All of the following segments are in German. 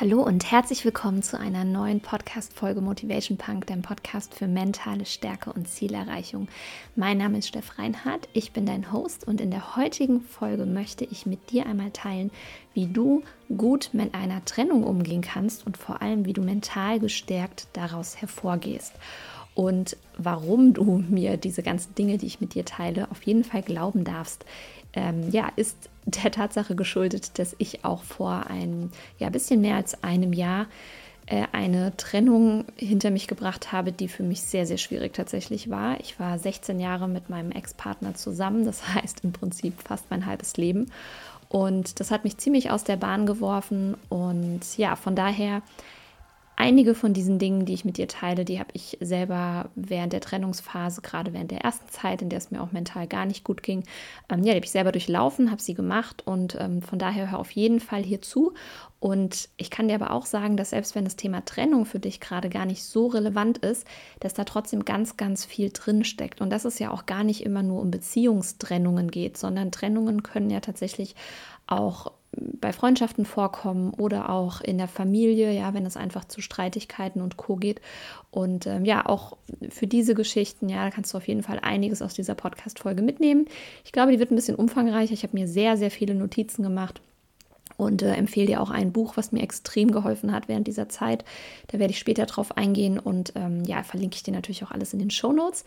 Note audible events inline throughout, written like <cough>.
Hallo und herzlich willkommen zu einer neuen Podcast-Folge Motivation Punk, dem Podcast für mentale Stärke und Zielerreichung. Mein Name ist Steff Reinhardt, ich bin dein Host und in der heutigen Folge möchte ich mit dir einmal teilen, wie du gut mit einer Trennung umgehen kannst und vor allem, wie du mental gestärkt daraus hervorgehst. Und warum du mir diese ganzen Dinge, die ich mit dir teile, auf jeden Fall glauben darfst, ähm, ja, ist der Tatsache geschuldet, dass ich auch vor ein ja, bisschen mehr als einem Jahr äh, eine Trennung hinter mich gebracht habe, die für mich sehr, sehr schwierig tatsächlich war. Ich war 16 Jahre mit meinem Ex-Partner zusammen, das <laughs> heißt im Prinzip fast mein halbes Leben. Und das hat mich ziemlich aus der Bahn geworfen. Und ja, von daher einige von diesen Dingen, die ich mit dir teile, die habe ich selber während der Trennungsphase, gerade während der ersten Zeit, in der es mir auch mental gar nicht gut ging, ähm, ja, die habe ich selber durchlaufen, habe sie gemacht und ähm, von daher hör auf jeden Fall hier zu. Und ich kann dir aber auch sagen, dass selbst wenn das Thema Trennung für dich gerade gar nicht so relevant ist, dass da trotzdem ganz, ganz viel drin steckt. Und dass es ja auch gar nicht immer nur um Beziehungstrennungen geht, sondern Trennungen können ja tatsächlich auch bei Freundschaften vorkommen oder auch in der Familie, ja, wenn es einfach zu Streitigkeiten und Co. geht. Und ähm, ja, auch für diese Geschichten, ja, da kannst du auf jeden Fall einiges aus dieser Podcast-Folge mitnehmen. Ich glaube, die wird ein bisschen umfangreicher. Ich habe mir sehr, sehr viele Notizen gemacht und äh, empfehle dir auch ein Buch, was mir extrem geholfen hat während dieser Zeit. Da werde ich später drauf eingehen und ähm, ja, verlinke ich dir natürlich auch alles in den Show Notes.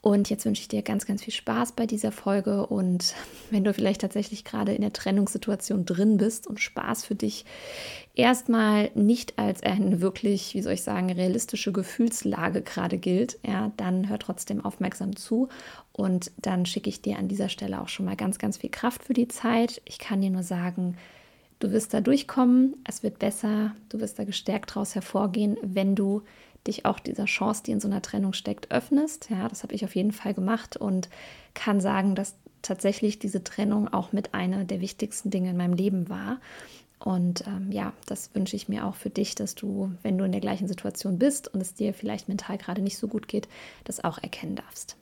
Und jetzt wünsche ich dir ganz, ganz viel Spaß bei dieser Folge. Und <laughs> wenn du vielleicht tatsächlich gerade in der Trennungssituation drin bist und Spaß für dich erstmal nicht als eine wirklich, wie soll ich sagen, realistische Gefühlslage gerade gilt, ja, dann hör trotzdem aufmerksam zu. Und dann schicke ich dir an dieser Stelle auch schon mal ganz, ganz viel Kraft für die Zeit. Ich kann dir nur sagen, du wirst da durchkommen, es wird besser, du wirst da gestärkt daraus hervorgehen, wenn du dich auch dieser Chance, die in so einer Trennung steckt, öffnest. Ja, das habe ich auf jeden Fall gemacht und kann sagen, dass tatsächlich diese Trennung auch mit einer der wichtigsten Dinge in meinem Leben war. Und ähm, ja, das wünsche ich mir auch für dich, dass du, wenn du in der gleichen Situation bist und es dir vielleicht mental gerade nicht so gut geht, das auch erkennen darfst.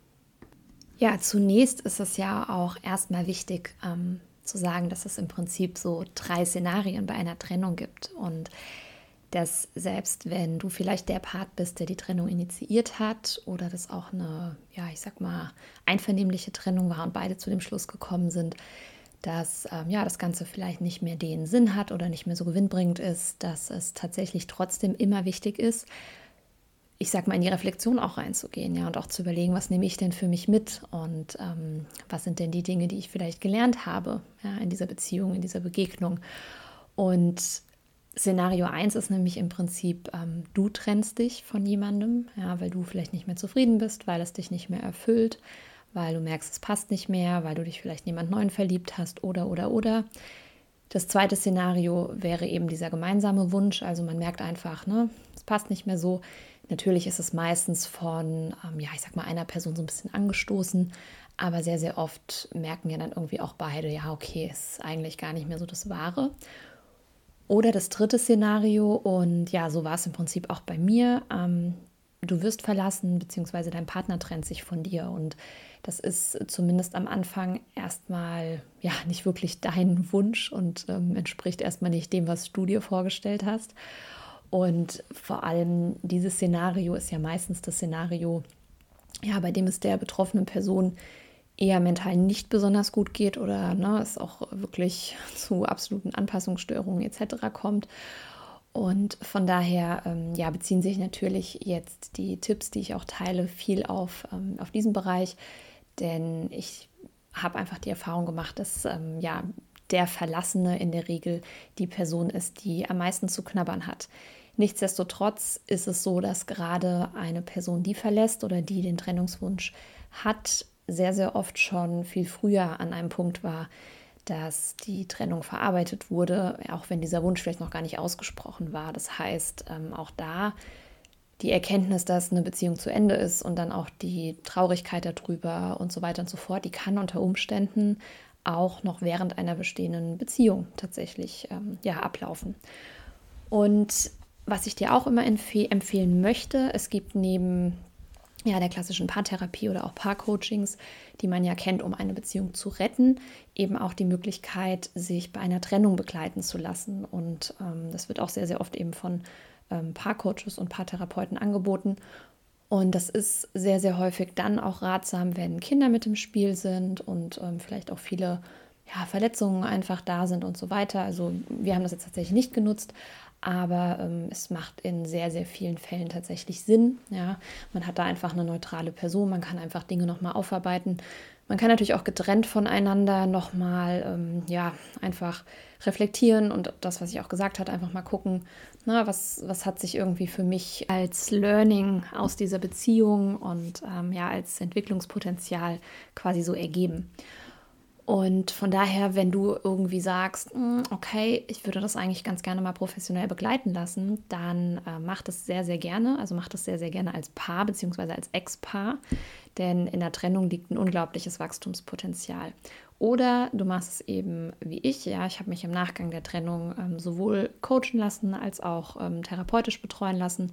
Ja, zunächst ist es ja auch erstmal wichtig ähm, zu sagen, dass es im Prinzip so drei Szenarien bei einer Trennung gibt. Und dass selbst wenn du vielleicht der Part bist, der die Trennung initiiert hat oder das auch eine, ja, ich sag mal, einvernehmliche Trennung war und beide zu dem Schluss gekommen sind, dass ähm, ja, das Ganze vielleicht nicht mehr den Sinn hat oder nicht mehr so gewinnbringend ist, dass es tatsächlich trotzdem immer wichtig ist, ich sag mal, in die Reflexion auch reinzugehen, ja, und auch zu überlegen, was nehme ich denn für mich mit und ähm, was sind denn die Dinge, die ich vielleicht gelernt habe, ja, in dieser Beziehung, in dieser Begegnung. Und Szenario 1 ist nämlich im Prinzip, ähm, du trennst dich von jemandem, ja, weil du vielleicht nicht mehr zufrieden bist, weil es dich nicht mehr erfüllt, weil du merkst, es passt nicht mehr, weil du dich vielleicht in jemand Neuen verliebt hast oder, oder, oder. Das zweite Szenario wäre eben dieser gemeinsame Wunsch, also man merkt einfach, ne, es passt nicht mehr so. Natürlich ist es meistens von, ähm, ja, ich sag mal, einer Person so ein bisschen angestoßen, aber sehr, sehr oft merken ja dann irgendwie auch beide, ja, okay, ist eigentlich gar nicht mehr so das Wahre. Oder das dritte Szenario, und ja, so war es im Prinzip auch bei mir. Ähm, du wirst verlassen, beziehungsweise dein Partner trennt sich von dir. Und das ist zumindest am Anfang erstmal ja nicht wirklich dein Wunsch und ähm, entspricht erstmal nicht dem, was du dir vorgestellt hast. Und vor allem dieses Szenario ist ja meistens das Szenario, ja, bei dem es der betroffenen Person eher mental nicht besonders gut geht oder ne, es auch wirklich <laughs> zu absoluten Anpassungsstörungen etc. kommt. Und von daher ähm, ja, beziehen sich natürlich jetzt die Tipps, die ich auch teile, viel auf, ähm, auf diesen Bereich, denn ich habe einfach die Erfahrung gemacht, dass ähm, ja, der Verlassene in der Regel die Person ist, die am meisten zu knabbern hat. Nichtsdestotrotz ist es so, dass gerade eine Person, die verlässt oder die den Trennungswunsch hat, sehr, sehr oft schon viel früher an einem Punkt war, dass die Trennung verarbeitet wurde, auch wenn dieser Wunsch vielleicht noch gar nicht ausgesprochen war. Das heißt, ähm, auch da die Erkenntnis, dass eine Beziehung zu Ende ist und dann auch die Traurigkeit darüber und so weiter und so fort, die kann unter Umständen auch noch während einer bestehenden Beziehung tatsächlich ähm, ja, ablaufen. Und was ich dir auch immer empfeh empfehlen möchte, es gibt neben ja, der klassischen Paartherapie oder auch Paarcoachings, die man ja kennt, um eine Beziehung zu retten, eben auch die Möglichkeit, sich bei einer Trennung begleiten zu lassen. Und ähm, das wird auch sehr, sehr oft eben von ähm, Paarcoaches und Paartherapeuten angeboten. Und das ist sehr, sehr häufig dann auch ratsam, wenn Kinder mit im Spiel sind und ähm, vielleicht auch viele ja, Verletzungen einfach da sind und so weiter. Also wir haben das jetzt tatsächlich nicht genutzt, aber ähm, es macht in sehr, sehr vielen Fällen tatsächlich Sinn. Ja, man hat da einfach eine neutrale Person, man kann einfach Dinge nochmal aufarbeiten. Man kann natürlich auch getrennt voneinander nochmal, ähm, ja, einfach reflektieren und das, was ich auch gesagt habe, einfach mal gucken, na, was, was hat sich irgendwie für mich als Learning aus dieser Beziehung und ähm, ja, als Entwicklungspotenzial quasi so ergeben. Und von daher, wenn du irgendwie sagst, hm, okay, ich würde das eigentlich ganz gerne mal professionell begleiten lassen, dann äh, mach das sehr, sehr gerne. Also mach das sehr, sehr gerne als Paar bzw. als Ex-Paar, denn in der Trennung liegt ein unglaubliches Wachstumspotenzial. Oder du machst es eben wie ich, ja, ich habe mich im Nachgang der Trennung ähm, sowohl coachen lassen als auch ähm, therapeutisch betreuen lassen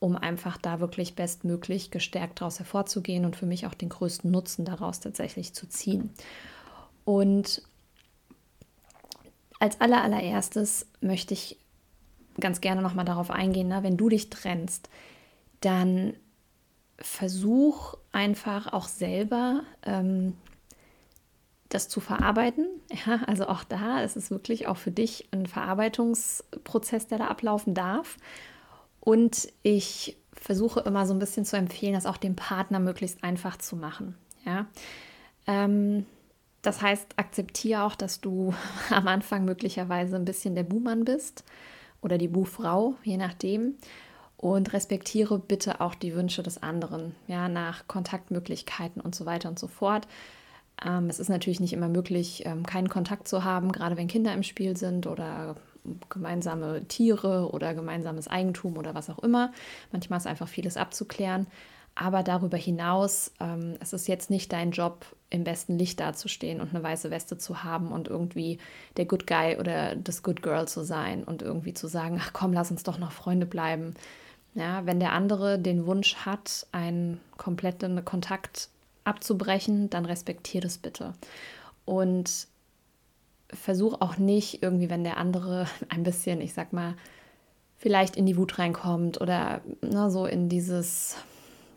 um einfach da wirklich bestmöglich gestärkt daraus hervorzugehen und für mich auch den größten Nutzen daraus tatsächlich zu ziehen. Und als allerallererstes möchte ich ganz gerne nochmal darauf eingehen, ne? wenn du dich trennst, dann versuch einfach auch selber ähm, das zu verarbeiten. <laughs> Ja, also auch da ist es wirklich auch für dich ein Verarbeitungsprozess, der da ablaufen darf. Und ich versuche immer so ein bisschen zu empfehlen, das auch dem Partner möglichst einfach zu machen. Ja. Ähm, das heißt, akzeptiere auch, dass du <laughs> am Anfang möglicherweise ein bisschen der Buhmann bist oder die Buhfrau, je nachdem. Und respektiere bitte auch die Wünsche des anderen, ja, nach Kontaktmöglichkeiten und so weiter und so fort. Ähm, es ist natürlich nicht immer möglich, ähm, keinen Kontakt zu haben, gerade wenn Kinder im Spiel sind oder gemeinsame Tiere oder gemeinsames Eigentum oder was auch immer. Manchmal ist einfach vieles abzuklären. Aber darüber hinaus, ähm, es ist jetzt nicht dein Job, im besten Licht dazustehen und eine weiße Weste zu haben und irgendwie der Good Guy oder das Good Girl zu sein und irgendwie zu sagen, ach komm, lass uns doch noch Freunde bleiben. Ja, wenn der andere den Wunsch hat, einen kompletten Kontakt abzubrechen, dann respektiere das bitte. Und versuch auch nicht irgendwie, wenn der andere <laughs> ein bisschen, ich sag mal, vielleicht in die Wut reinkommt oder ne, so in dieses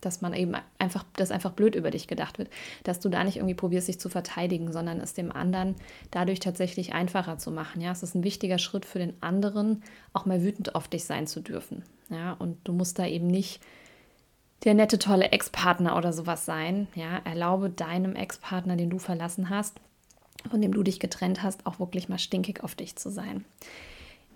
dass man eben einfach, dass einfach blöd über dich gedacht wird, dass du da nicht irgendwie probierst, dich zu verteidigen, sondern es dem anderen dadurch tatsächlich einfacher zu machen. Ja, es ist ein wichtiger Schritt für den anderen, auch mal wütend auf dich sein zu dürfen. Ja, und du musst da eben nicht der nette, tolle Ex-Partner oder sowas sein. Ja, erlaube deinem Ex-Partner, den du verlassen hast, von dem du dich getrennt hast, auch wirklich mal stinkig auf dich zu sein.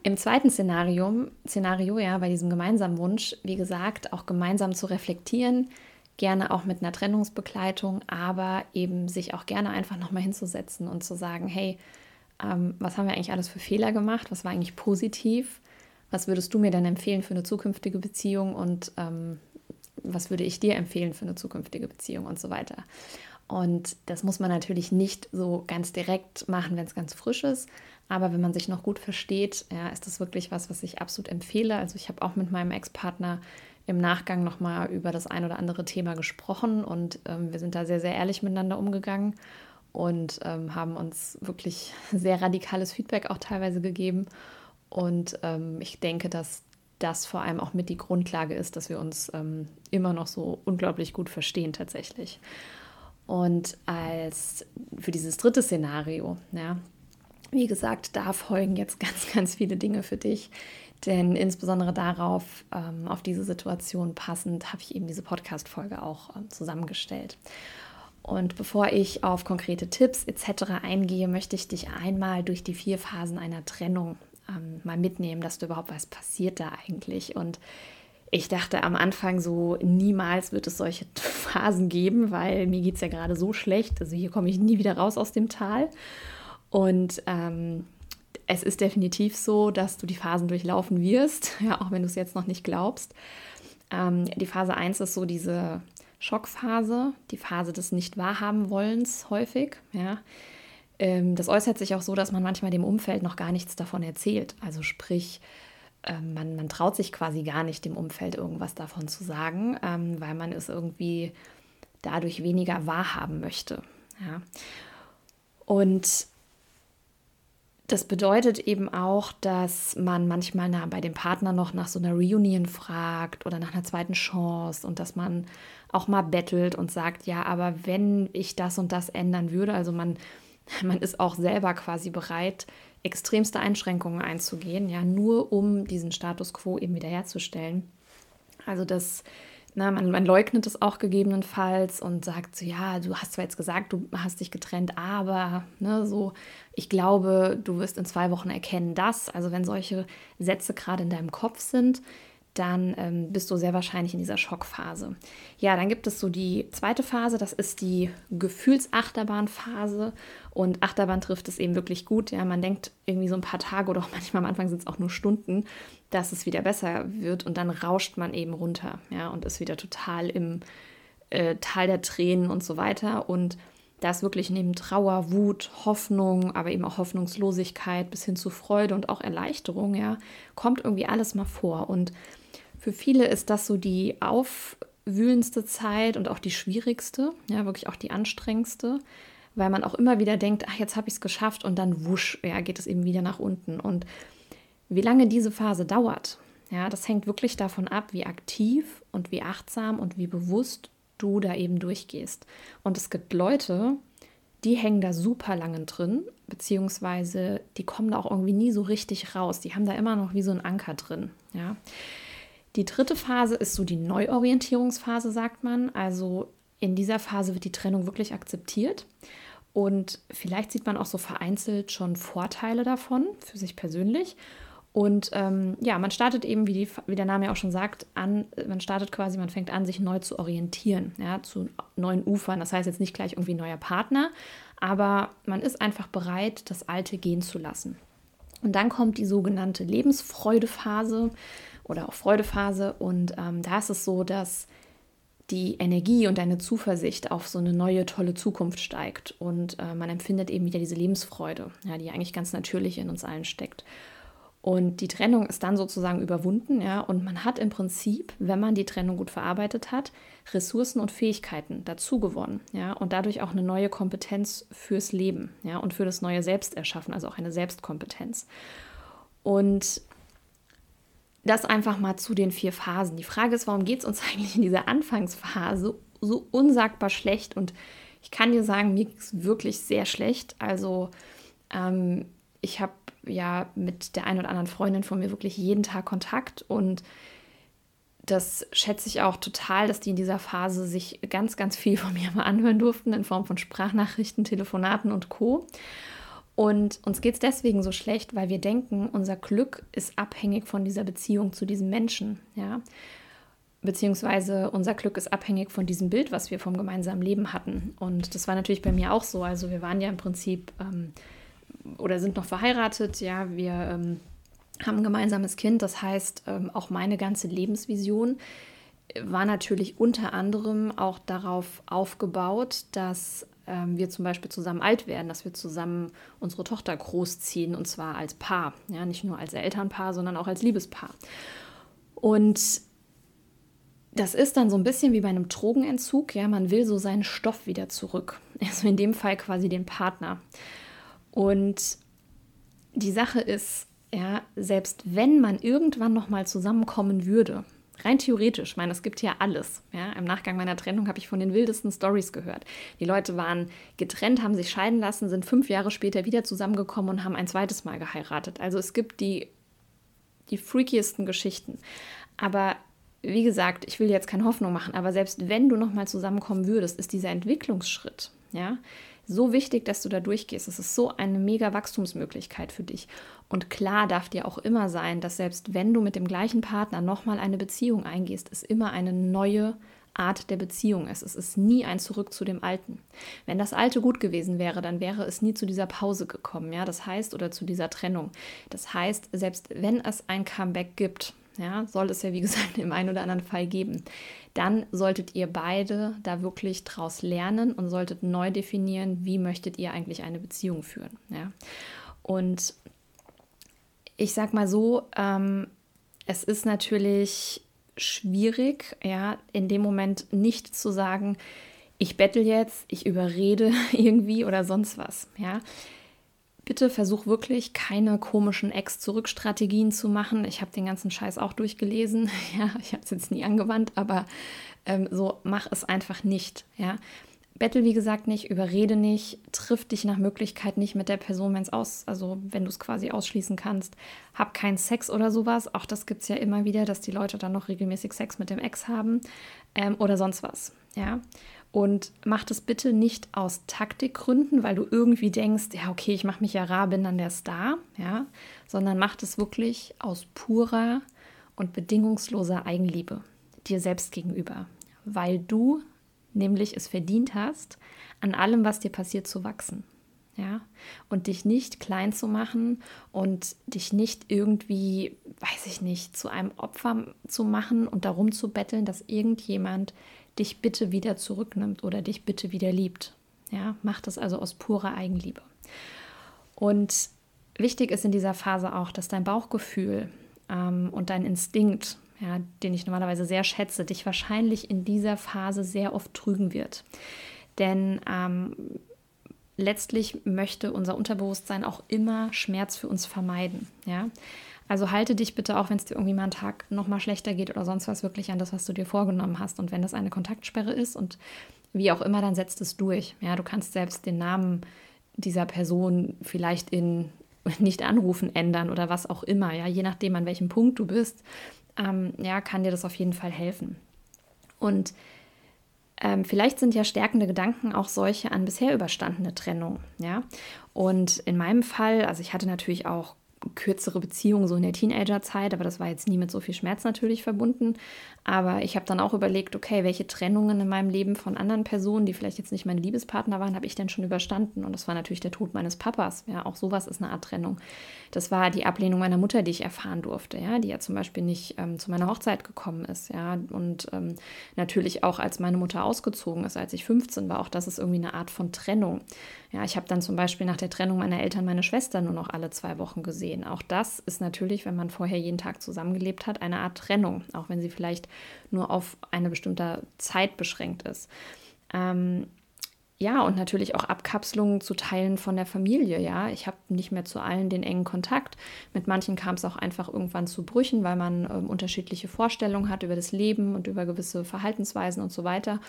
Im zweiten Szenario, Szenario, ja, bei diesem gemeinsamen Wunsch, wie gesagt, auch gemeinsam zu reflektieren, gerne auch mit einer Trennungsbegleitung, aber eben sich auch gerne einfach nochmal hinzusetzen und zu sagen, hey, ähm, was haben wir eigentlich alles für Fehler gemacht? Was war eigentlich positiv? Was würdest du mir dann empfehlen für eine zukünftige Beziehung und ähm, was würde ich dir empfehlen für eine zukünftige Beziehung und so weiter? Und das muss man natürlich nicht so ganz direkt machen, wenn es ganz frisch ist. Aber wenn man sich noch gut versteht, ja, ist das wirklich was, was ich absolut empfehle. Also ich habe auch mit meinem Ex-Partner im Nachgang nochmal über das ein oder andere Thema gesprochen und ähm, wir sind da sehr, sehr ehrlich miteinander umgegangen und ähm, haben uns wirklich <laughs> sehr radikales Feedback auch teilweise gegeben. Und ähm, ich denke, dass das vor allem auch mit die Grundlage ist, dass wir uns ähm, immer noch so unglaublich gut verstehen tatsächlich. Und als für dieses dritte Szenario, ja, wie gesagt, da folgen jetzt <laughs> ganz, ganz viele Dinge für dich. Denn insbesondere darauf, ähm, auf diese Situation passend, habe ich eben diese Podcast-Folge auch ähm, zusammengestellt. Und bevor ich auf konkrete Tipps etc. eingehe, möchte ich dich einmal durch die vier Phasen einer Trennung ähm, mal mitnehmen, dass du überhaupt was passiert da eigentlich. Und ich dachte am Anfang so, niemals wird es solche <laughs> Phasen geben, weil mir geht es ja gerade so schlecht. Also hier komme ich nie wieder raus aus dem Tal. Und ähm, es ist definitiv so, dass du die Phasen durchlaufen wirst, <laughs> ja, auch wenn du es jetzt noch nicht glaubst. Ähm, die Phase 1 ist so diese Schockphase, die Phase des Nicht-Wahrhaben-Wollens häufig. Ja. Ähm, das äußert sich auch so, dass man manchmal dem Umfeld noch gar nichts davon erzählt. Also sprich, ähm, man, man traut sich quasi gar nicht dem Umfeld irgendwas davon zu sagen, ähm, weil man es irgendwie dadurch weniger wahrhaben möchte. Ja. Und das bedeutet eben auch, dass man manchmal nach, bei dem Partner noch nach so einer Reunion fragt oder nach einer zweiten Chance und dass man auch mal bettelt und sagt, ja, aber wenn ich das und das ändern würde, also man, <laughs> man ist auch selber quasi bereit, extremste Einschränkungen einzugehen, ja, nur um diesen Status quo eben wiederherzustellen. Also das, na, man, man leugnet es auch gegebenenfalls und sagt so, ja, du hast zwar jetzt gesagt, du hast dich getrennt, aber ne, so, ich glaube, du wirst in zwei Wochen erkennen, dass, also wenn solche Sätze gerade in deinem Kopf sind, dann ähm, bist du sehr wahrscheinlich in dieser Schockphase. Ja, dann gibt es so die zweite Phase, das ist die Gefühlsachterbahnphase. Und Achterbahn trifft es eben wirklich gut. Ja, man denkt irgendwie so ein paar Tage oder auch manchmal am Anfang sind es auch nur Stunden, dass es wieder besser wird und dann rauscht man eben runter, ja, und ist wieder total im äh, Tal der Tränen und so weiter. Und da ist wirklich neben Trauer, Wut, Hoffnung, aber eben auch Hoffnungslosigkeit bis hin zu Freude und auch Erleichterung, ja, kommt irgendwie alles mal vor. Und für viele ist das so die aufwühlendste Zeit und auch die schwierigste, ja, wirklich auch die anstrengendste, weil man auch immer wieder denkt, ach, jetzt habe ich es geschafft und dann wusch, ja, geht es eben wieder nach unten. Und wie lange diese Phase dauert, ja, das hängt wirklich davon ab, wie aktiv und wie achtsam und wie bewusst du da eben durchgehst. Und es gibt Leute, die hängen da super lange drin, beziehungsweise die kommen da auch irgendwie nie so richtig raus. Die haben da immer noch wie so ein Anker drin, ja. Die dritte Phase ist so die Neuorientierungsphase, sagt man. Also in dieser Phase wird die Trennung wirklich akzeptiert. Und vielleicht sieht man auch so vereinzelt schon Vorteile davon für sich persönlich. Und ähm, ja, man startet eben, wie, die, wie, der Name ja auch schon sagt, an, man startet quasi, man fängt an, sich neu zu orientieren, ja, zu neuen Ufern. Das heißt jetzt nicht gleich irgendwie neuer Partner, aber man ist einfach bereit, das Alte gehen zu lassen. Und dann kommt die sogenannte Lebensfreudephase oder auch Freudephase. Und ähm, da ist es so, dass die Energie und deine Zuversicht auf so eine neue, tolle Zukunft steigt. Und äh, man empfindet eben wieder diese Lebensfreude, ja, die eigentlich ganz natürlich in uns allen steckt. Und die Trennung ist dann sozusagen überwunden, ja, und man hat im Prinzip, wenn man die Trennung gut verarbeitet hat, Ressourcen und Fähigkeiten dazu gewonnen, ja, und dadurch auch eine neue Kompetenz fürs Leben, ja, und für das neue Selbsterschaffen, also auch eine Selbstkompetenz. Und das einfach mal zu den vier Phasen. Die Frage ist, warum geht es uns <laughs> eigentlich in dieser Anfangsphase so unsagbar schlecht? Und ich kann dir sagen, mir ging wirklich sehr schlecht. Also ähm, ich habe ja mit der einen oder anderen Freundin von mir wirklich jeden Tag Kontakt und das schätze ich auch total, dass die in dieser Phase sich ganz, ganz viel von mir <laughs> mal anhören durften in Form von Sprachnachrichten, Telefonaten und Co. Und uns geht es deswegen so schlecht, weil wir denken, unser Glück ist abhängig von dieser Beziehung zu diesem Menschen, ja. Beziehungsweise unser Glück ist abhängig von diesem Bild, was wir vom gemeinsamen Leben hatten. Und das war natürlich bei mir auch so. Also wir waren ja im Prinzip ähm, oder sind noch verheiratet, ja, wir ähm, haben ein gemeinsames Kind. Das heißt, ähm, auch meine ganze Lebensvision war natürlich unter anderem auch darauf aufgebaut, dass ähm, wir zum Beispiel zusammen alt werden, dass wir zusammen unsere Tochter großziehen und zwar als Paar, ja, nicht nur als Elternpaar, sondern auch als Liebespaar. Und das ist dann so ein bisschen wie bei einem Drogenentzug, ja, man will so seinen Stoff wieder zurück. <laughs> Also in dem Fall quasi den Partner. Und die Sache ist, ja, selbst wenn man irgendwann noch mal zusammenkommen würde, Rein theoretisch, ich meine, es gibt ja alles. Ja? Im Nachgang meiner Trennung habe ich von den wildesten Stories gehört. Die Leute waren getrennt, haben sich scheiden lassen, sind fünf Jahre später wieder zusammengekommen und haben ein zweites Mal geheiratet. Also es gibt die, die freakiesten Geschichten. Aber wie gesagt, ich will jetzt keine Hoffnung machen, aber selbst wenn du nochmal zusammenkommen würdest, ist dieser Entwicklungsschritt, ja, so wichtig, dass du da durchgehst. Es ist so eine mega Wachstumsmöglichkeit für dich. Und klar darf dir auch immer sein, dass selbst wenn du mit dem gleichen Partner nochmal eine Beziehung eingehst, es immer eine neue Art der Beziehung ist. Es ist nie ein Zurück zu dem Alten. Wenn das Alte gut gewesen wäre, dann wäre es nie zu dieser Pause gekommen, ja, das heißt, oder zu dieser Trennung. Das heißt, selbst wenn es ein Comeback gibt, ja, soll es ja wie gesagt <laughs> im einen oder anderen Fall geben, dann solltet ihr beide da wirklich draus lernen und solltet neu definieren, wie möchtet ihr eigentlich eine Beziehung führen. Ja? Und ich sag mal so, ähm, es ist natürlich schwierig, ja, in dem Moment nicht zu sagen, ich bettel jetzt, ich überrede <laughs> irgendwie oder sonst was, ja. Bitte versuch wirklich keine komischen Ex-Zurück-Strategien zu machen. Ich habe den ganzen Scheiß auch durchgelesen. <laughs> Ja, ich habe es jetzt nie angewandt, aber ähm, so mach es einfach nicht. Ja, bettel wie gesagt nicht, überrede nicht, triff dich nach Möglichkeit nicht mit der Person, wenn es aus, also wenn du es quasi ausschließen kannst. Hab keinen Sex oder sowas. Auch das gibt es ja immer wieder, dass die Leute dann noch regelmäßig Sex mit dem Ex haben ähm, oder sonst was. Ja, und mach das bitte nicht aus Taktikgründen, weil du irgendwie denkst, ja, okay, ich mache mich ja rar, bin dann der Star, ja, sondern mach das wirklich aus purer und bedingungsloser Eigenliebe dir selbst gegenüber, weil du nämlich es verdient hast, an allem, was dir passiert, zu wachsen. Ja, und dich nicht klein zu machen und dich nicht irgendwie, weiß ich nicht, zu einem Opfer zu machen und darum zu betteln, dass irgendjemand dich bitte wieder zurücknimmt oder dich bitte wieder liebt. Ja, mach das also aus purer Eigenliebe. Und wichtig ist in dieser Phase auch, dass dein Bauchgefühl ähm, und dein Instinkt, ja, den ich normalerweise sehr schätze, dich wahrscheinlich in dieser Phase sehr oft trügen wird. Denn ähm, letztlich möchte unser Unterbewusstsein auch immer Schmerz für uns vermeiden. Ja? Also halte dich bitte auch, wenn es dir irgendwie mal einen Tag noch mal schlechter geht oder sonst was, wirklich an das, was du dir vorgenommen hast. Und wenn das eine Kontaktsperre ist und wie auch immer, dann setzt es durch. Ja, du kannst selbst den Namen dieser Person vielleicht in <laughs> nicht anrufen ändern oder was auch immer. Ja, je nachdem, an welchem Punkt du bist, ähm, ja, kann dir das auf jeden Fall helfen. Und ähm, vielleicht sind ja stärkende Gedanken auch solche an bisher überstandene Trennung, ja. Und in meinem Fall, also ich hatte natürlich auch kürzere Beziehung so in der Teenagerzeit, aber das war jetzt nie mit so viel Schmerz natürlich verbunden. Aber ich habe dann auch überlegt, okay, welche Trennungen in meinem Leben von anderen Personen, die vielleicht jetzt nicht meine Liebespartner waren, habe ich denn schon überstanden? Und das war natürlich der Tod meines Papas. Ja, auch sowas ist eine Art Trennung. Das war die Ablehnung meiner Mutter, die ich erfahren durfte, ja, die ja zum Beispiel nicht ähm, zu meiner Hochzeit gekommen ist, ja. Und ähm, natürlich auch, als meine Mutter ausgezogen ist, als ich 15 war, auch das ist irgendwie eine Art von Trennung. Ja, ich habe dann zum Beispiel nach der Trennung meiner Eltern meine Schwester nur noch alle zwei Wochen gesehen. Auch das ist natürlich, wenn man vorher jeden Tag zusammengelebt hat, eine Art Trennung, auch wenn sie vielleicht nur auf eine bestimmte Zeit beschränkt ist. Ähm, ja, und natürlich auch Abkapselungen zu teilen von der Familie. Ja, ich habe nicht mehr zu allen den engen Kontakt. Mit manchen kam es auch einfach irgendwann zu Brüchen, weil man ähm, unterschiedliche Vorstellungen hat über das Leben und über gewisse Verhaltensweisen und so weiter.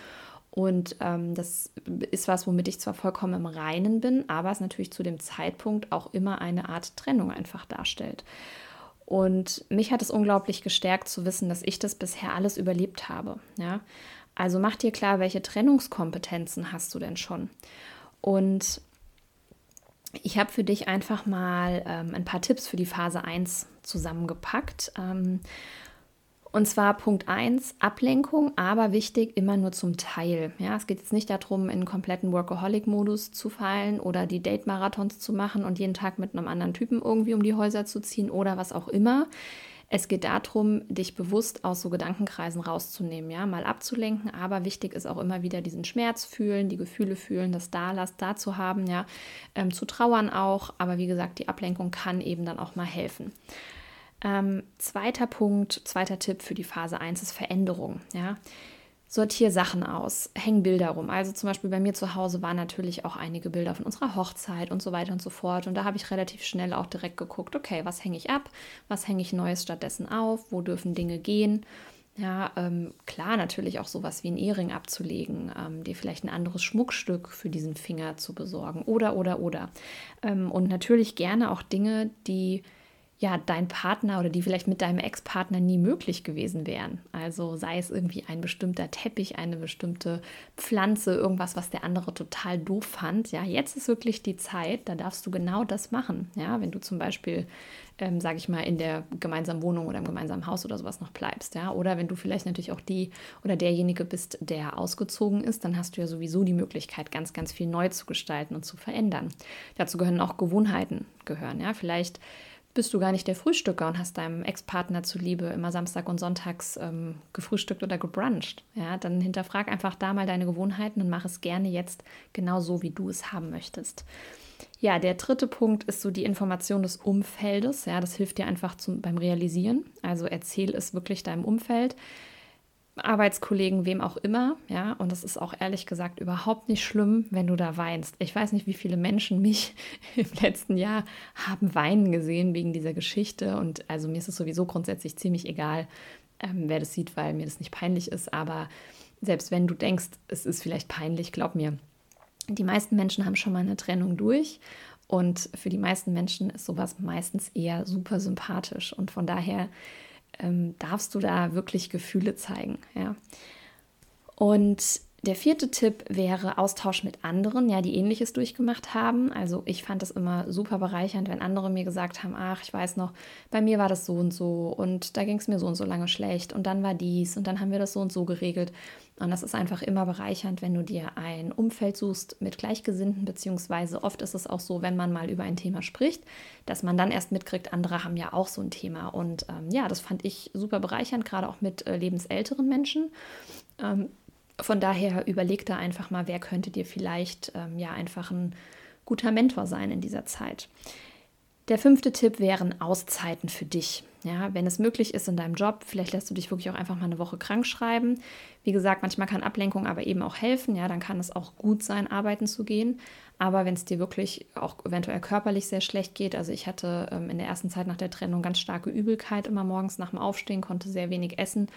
Und ähm, das ist was, womit ich zwar vollkommen im Reinen bin, aber es natürlich zu dem Zeitpunkt auch immer eine Art Trennung einfach darstellt. Und mich hat es unglaublich gestärkt zu wissen, dass ich das bisher alles überlebt habe. Ja? Also mach dir klar, welche Trennungskompetenzen hast du denn schon? Und ich habe für dich einfach mal ähm, ein paar Tipps für die Phase 1 zusammengepackt. Ähm, und zwar Punkt 1, Ablenkung, aber wichtig, immer nur zum Teil. Ja, es geht jetzt nicht darum, in einen kompletten Workaholic-Modus zu fallen oder die Date-Marathons zu machen und jeden Tag mit einem anderen Typen irgendwie um die Häuser zu ziehen oder was auch immer. Es geht darum, dich bewusst aus so Gedankenkreisen rauszunehmen, ja, mal abzulenken, aber wichtig ist auch immer wieder diesen Schmerz fühlen, die Gefühle fühlen, das Dalass da zu haben, ja, ähm, zu trauern auch, aber wie gesagt, die Ablenkung kann eben dann auch mal helfen. Ähm, zweiter Punkt, zweiter Tipp für die Phase 1 ist Veränderung. Ja? Sortier Sachen aus, häng Bilder rum. Also zum Beispiel bei mir zu Hause waren natürlich auch einige Bilder von unserer Hochzeit und so weiter und so fort. Und da habe ich relativ schnell auch direkt geguckt, okay, was hänge ich ab, was hänge ich Neues stattdessen auf, wo dürfen Dinge gehen. Ja, ähm, klar, natürlich auch sowas wie ein Ehering abzulegen, ähm, dir vielleicht ein anderes Schmuckstück für diesen Finger zu besorgen oder, oder, oder. Ähm, und natürlich gerne auch Dinge, die ja, dein Partner oder die vielleicht mit deinem Ex-Partner nie möglich gewesen wären. Also sei es irgendwie ein bestimmter Teppich, eine bestimmte Pflanze, irgendwas, was der andere total doof fand. Ja, jetzt ist wirklich die Zeit, da darfst du genau das machen. Ja, wenn du zum Beispiel, ähm, sage ich mal, in der gemeinsamen Wohnung oder im gemeinsamen Haus oder sowas noch bleibst. Ja, oder wenn du vielleicht natürlich auch die oder derjenige bist, der ausgezogen ist, dann hast du ja sowieso die Möglichkeit, ganz, ganz viel neu zu gestalten und zu verändern. Dazu gehören auch Gewohnheiten gehören. Ja, vielleicht bist du gar nicht der Frühstücker und hast deinem Ex-Partner zuliebe immer Samstag und Sonntags ähm, gefrühstückt oder gebruncht. Ja, dann hinterfrag einfach da mal deine Gewohnheiten und mach es gerne jetzt genau so, wie du es haben möchtest. Ja, der dritte Punkt ist so die Information des Umfeldes. Ja, das hilft dir einfach zum, beim Realisieren. Also erzähl es wirklich deinem Umfeld. Arbeitskollegen, wem auch immer, ja, und das ist auch ehrlich gesagt überhaupt nicht schlimm, wenn du da weinst. Ich weiß nicht, wie viele Menschen mich <laughs> im letzten Jahr haben weinen gesehen wegen dieser Geschichte und also mir ist es sowieso grundsätzlich ziemlich egal, ähm, wer das sieht, weil mir das nicht peinlich ist, aber selbst wenn du denkst, es ist vielleicht peinlich, glaub mir, die meisten Menschen haben schon mal eine Trennung durch und für die meisten Menschen ist sowas meistens eher super sympathisch und von daher ähm, darfst du da wirklich Gefühle zeigen. Ja. Und der vierte Tipp wäre Austausch mit anderen, ja, die ähnliches durchgemacht haben. Also ich fand das immer super bereichernd, wenn andere mir gesagt haben, ach, ich weiß noch, bei mir war das so und so und da ging es mir so und so lange schlecht und dann war dies und dann haben wir das so und so geregelt. Und das ist einfach immer bereichernd, wenn du dir ein Umfeld suchst mit Gleichgesinnten, beziehungsweise oft ist es auch so, wenn man mal über ein Thema spricht, dass man dann erst mitkriegt, andere haben ja auch so ein Thema. Und ähm, ja, das fand ich super bereichernd, gerade auch mit äh, lebensälteren Menschen. Ähm, von daher überleg da einfach mal, wer könnte dir vielleicht ähm, ja einfach ein guter Mentor sein in dieser Zeit. Der fünfte Tipp wären Auszeiten für dich. Ja, wenn es möglich ist in deinem Job, vielleicht lässt du dich wirklich auch einfach mal eine Woche krank schreiben. Wie gesagt, manchmal kann Ablenkung aber eben auch helfen. Ja, dann kann es auch gut sein, arbeiten zu gehen. Aber wenn es dir wirklich auch eventuell körperlich sehr schlecht geht, also ich hatte ähm, in der ersten Zeit nach der Trennung ganz starke Übelkeit immer morgens nach dem Aufstehen, konnte sehr wenig essen.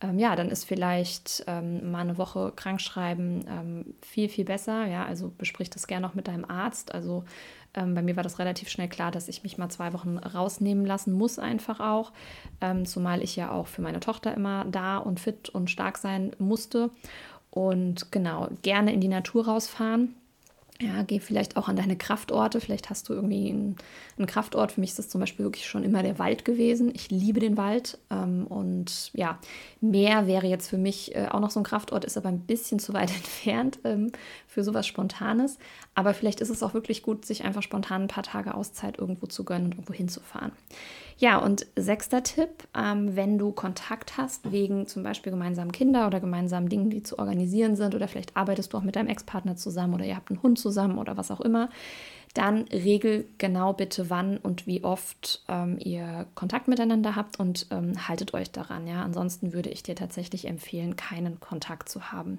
Ähm, ja, dann ist vielleicht ähm, mal eine Woche krankschreiben ähm, viel, viel besser. Ja, also besprich das gerne auch mit deinem Arzt. Also bei mir war das relativ schnell klar, dass ich mich mal zwei Wochen rausnehmen lassen muss, einfach auch. Ähm, zumal ich ja auch für meine Tochter immer da und fit und stark sein musste. Und genau, gerne in die Natur rausfahren. Ja, geh vielleicht auch an deine Kraftorte. Vielleicht hast du irgendwie einen, einen, Kraftort. Für mich ist das zum Beispiel wirklich schon immer der Wald gewesen. Ich liebe den Wald. Ähm, und ja, Meer wäre jetzt für mich äh, auch noch so ein Kraftort, ist aber ein bisschen zu weit <laughs> entfernt ähm, für sowas Spontanes. Aber vielleicht ist es auch wirklich gut, sich einfach spontan ein paar Tage Auszeit irgendwo zu gönnen und irgendwo hinzufahren. Ja, und sechster Tipp, ähm, wenn du Kontakt hast wegen zum Beispiel gemeinsamen Kinder oder gemeinsamen Dingen, die zu organisieren sind oder vielleicht arbeitest du auch mit deinem Ex-Partner zusammen oder ihr habt einen Hund zusammen oder was auch immer, dann regel genau bitte, wann und wie oft ähm, ihr Kontakt miteinander habt und ähm, haltet euch daran. Ja, ansonsten würde ich dir tatsächlich empfehlen, keinen Kontakt zu haben.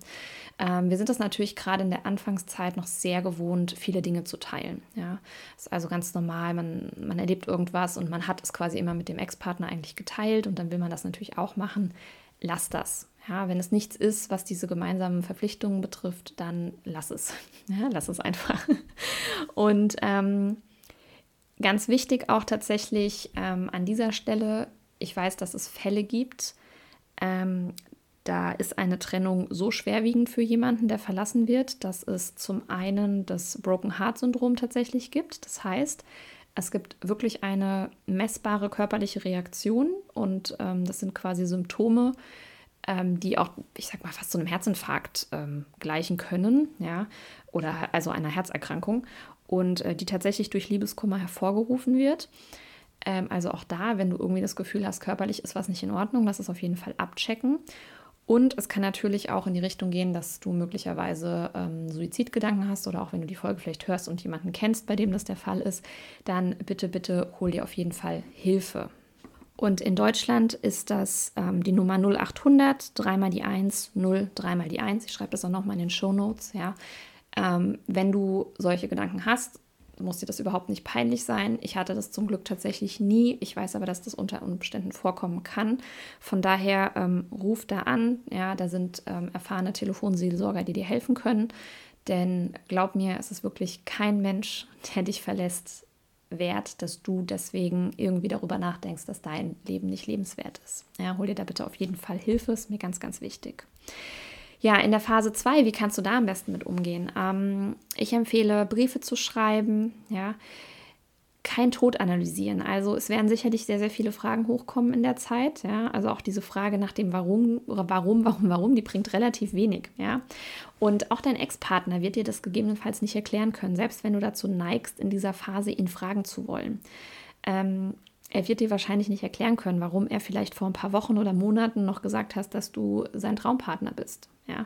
Ähm, wir sind das natürlich gerade in der Anfangszeit noch sehr gewohnt, viele Dinge zu teilen. Ja, das ist also ganz normal. Man, man erlebt irgendwas und man hat es quasi immer mit dem Ex-Partner eigentlich geteilt und dann will man das natürlich auch machen. Lass das. Ja, wenn es nichts ist, was diese gemeinsamen Verpflichtungen betrifft, dann lass es. <laughs> Ja, lass es einfach. Und ähm, ganz wichtig auch tatsächlich ähm, an dieser Stelle, ich weiß, dass es Fälle gibt, ähm, da ist eine Trennung so schwerwiegend für jemanden, der verlassen wird, dass es zum einen das Broken Heart Syndrom tatsächlich gibt. Das heißt, es gibt wirklich eine messbare körperliche Reaktion und ähm, das sind quasi Symptome, ähm, die auch, ich sag mal, fast zu einem Herzinfarkt ähm, gleichen können, ja, oder also einer Herzerkrankung und äh, die tatsächlich durch Liebeskummer hervorgerufen wird. Ähm, also auch da, wenn du irgendwie das Gefühl hast, körperlich ist was nicht in Ordnung, lass es auf jeden Fall abchecken. Und es kann natürlich auch in die Richtung gehen, dass du möglicherweise ähm, Suizidgedanken hast oder auch wenn du die Folge vielleicht hörst und jemanden kennst, bei dem das der Fall ist, dann bitte, bitte hol dir auf jeden Fall Hilfe. Und in Deutschland ist das ähm, die Nummer 0800, dreimal die 1, 0, dreimal die 1. Ich schreibe das auch nochmal in den Show Notes. Ja. Ähm, wenn du solche Gedanken hast, muss dir das überhaupt nicht peinlich sein. Ich hatte das zum Glück tatsächlich nie. Ich weiß aber, dass das unter Umständen vorkommen kann. Von daher ähm, ruf da an. Ja, da sind ähm, erfahrene Telefonseelsorger, die dir helfen können. Denn glaub mir, es ist wirklich kein Mensch, <laughs> der dich verlässt, wert, dass du deswegen irgendwie darüber nachdenkst, dass dein Leben nicht lebenswert ist. Ja, hol dir da bitte auf jeden Fall Hilfe, ist mir ganz, ganz wichtig. Ja, in der Phase 2, wie kannst du da am besten mit umgehen? Ähm, ich empfehle, Briefe zu schreiben, ja, kein Tod analysieren. Also es werden sicherlich sehr, sehr viele Fragen hochkommen in der Zeit. Ja? Also auch diese Frage nach dem Warum, warum, warum, warum, die bringt relativ wenig. Ja? Und auch dein Ex-Partner wird dir das gegebenenfalls nicht erklären können, selbst wenn du dazu neigst, in dieser Phase ihn fragen zu wollen. Ähm, er wird dir wahrscheinlich nicht erklären können, warum er vielleicht vor ein paar Wochen oder Monaten noch gesagt hat, dass du sein Traumpartner bist. Ja?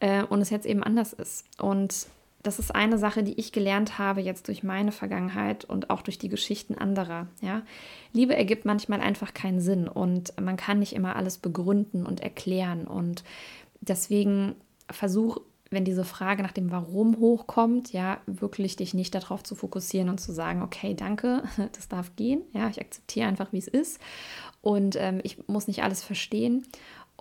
Äh, und es jetzt eben anders ist. Und das ist eine Sache, die ich gelernt habe jetzt durch meine Vergangenheit und auch durch die Geschichten anderer. Ja? Liebe ergibt manchmal einfach keinen Sinn und man kann nicht immer alles begründen und erklären. Und deswegen versuch, wenn diese Frage nach dem Warum hochkommt, ja, wirklich dich nicht darauf zu fokussieren und zu sagen, okay, danke, <laughs> das darf gehen. Ja, ich akzeptiere einfach, wie es ist. Und ähm, ich muss nicht alles verstehen.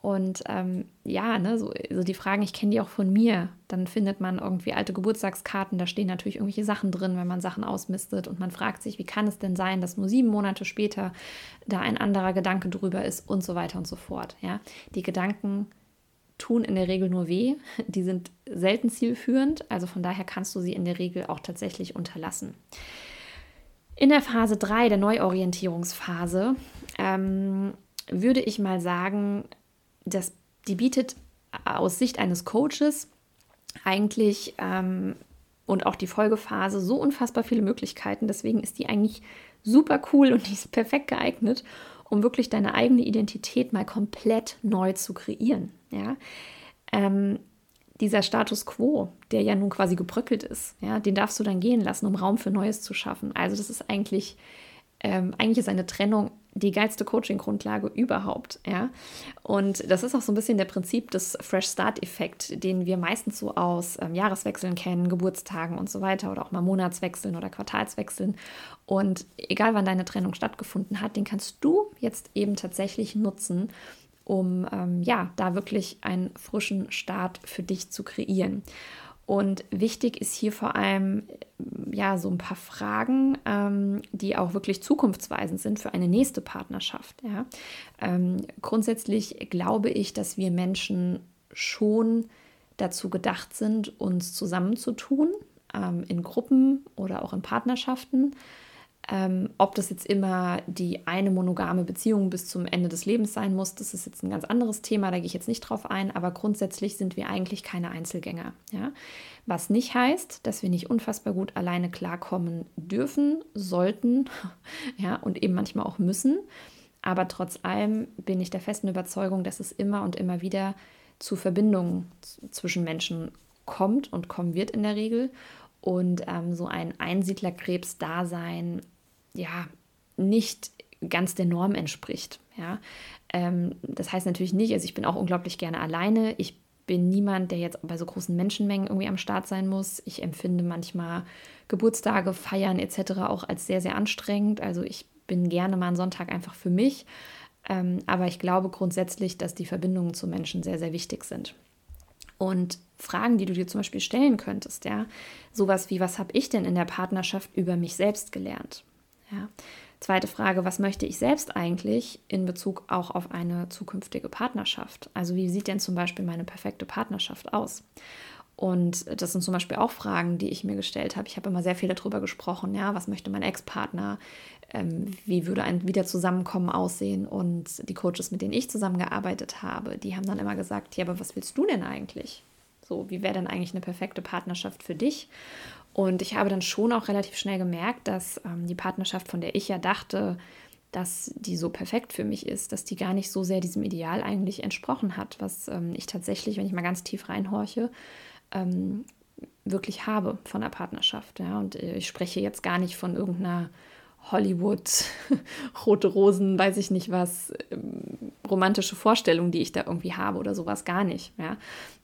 Und ähm, ja, ne, so, so die Fragen, ich kenne die auch von mir. Dann findet man irgendwie alte Geburtstagskarten, da stehen natürlich irgendwelche Sachen drin, wenn man Sachen ausmistet. Und man fragt sich, wie kann es denn sein, dass nur sieben Monate später da ein anderer Gedanke drüber ist und so weiter und so fort. Ja? Die Gedanken tun in der Regel nur weh, die sind selten zielführend, also von daher kannst du sie in der Regel auch tatsächlich unterlassen. In der Phase 3, der Neuorientierungsphase, ähm, würde ich mal sagen, das, die bietet aus Sicht eines Coaches eigentlich ähm, und auch die Folgephase so unfassbar viele Möglichkeiten. Deswegen ist die eigentlich super cool und <laughs> die ist perfekt geeignet, um wirklich deine eigene Identität mal komplett neu zu kreieren. Ja? Ähm, dieser Status quo, der ja nun quasi gebröckelt ist, ja, den darfst du dann gehen lassen, um Raum für Neues zu schaffen. Also das ist eigentlich, ähm, eigentlich ist eine Trennung die geilste Coaching-Grundlage überhaupt, ja. Und das ist auch so ein bisschen der Prinzip des Fresh Start-Effekt, den wir meistens so aus ähm, Jahreswechseln kennen, Geburtstagen und so weiter oder auch mal Monatswechseln oder Quartalswechseln. Und egal wann deine Trennung stattgefunden hat, den kannst du jetzt eben tatsächlich nutzen, um ähm, ja da wirklich einen frischen Start für dich zu kreieren. Und wichtig ist hier vor allem ja so ein paar Fragen, ähm, die auch wirklich zukunftsweisend sind für eine nächste Partnerschaft. Ja. Ähm, grundsätzlich glaube ich, dass wir Menschen schon dazu gedacht sind, uns zusammenzutun, ähm, in Gruppen oder auch in Partnerschaften. Ähm, ob das jetzt immer die eine monogame Beziehung bis zum Ende des Lebens sein muss, das ist jetzt ein ganz anderes Thema, da gehe ich jetzt nicht drauf ein, aber grundsätzlich sind wir eigentlich keine Einzelgänger. Ja? Was nicht heißt, dass wir nicht unfassbar gut alleine klarkommen dürfen, sollten <laughs> ja, und eben manchmal auch müssen. Aber trotz allem bin ich der festen Überzeugung, dass es immer und immer wieder zu Verbindungen zwischen Menschen kommt und kommen wird in der Regel. Und ähm, so ein Einsiedlerkrebs-Dasein ja nicht ganz der Norm entspricht. Ja? Ähm, das heißt natürlich nicht, also ich bin auch unglaublich gerne alleine. Ich bin niemand, der jetzt bei so großen Menschenmengen irgendwie am Start sein muss. Ich empfinde manchmal Geburtstage, Feiern etc. auch als sehr, sehr anstrengend. Also ich bin gerne mal einen Sonntag einfach für mich. Ähm, aber ich glaube grundsätzlich, dass die Verbindungen zu Menschen sehr, sehr wichtig sind. Und Fragen, die du dir zum Beispiel stellen könntest, ja, sowas wie, was habe ich denn in der Partnerschaft über mich selbst gelernt? Ja. Zweite Frage, was möchte ich selbst eigentlich in Bezug auch auf eine zukünftige Partnerschaft? Also wie sieht denn zum Beispiel meine perfekte Partnerschaft aus? Und das sind zum Beispiel auch Fragen, die ich mir gestellt habe. Ich habe immer sehr viel darüber gesprochen, ja, was möchte mein Ex-Partner, ähm, wie würde ein Wiederzusammenkommen aussehen? Und die Coaches, mit denen ich zusammengearbeitet habe, die haben dann immer gesagt, ja, aber was willst du denn eigentlich? So, wie wäre denn eigentlich eine perfekte Partnerschaft für dich? Und ich habe dann schon auch relativ schnell gemerkt, dass ähm, die Partnerschaft, von der ich ja dachte, dass die so perfekt für mich ist, dass die gar nicht so sehr diesem Ideal eigentlich entsprochen hat, was ähm, ich tatsächlich, wenn ich mal ganz tief reinhorche, ähm, wirklich habe von der Partnerschaft. Ja? Und äh, ich spreche jetzt gar nicht von irgendeiner Hollywood, <laughs> rote Rosen, weiß ich nicht was, ähm, romantische Vorstellung, die ich da irgendwie habe oder sowas gar nicht. Ja?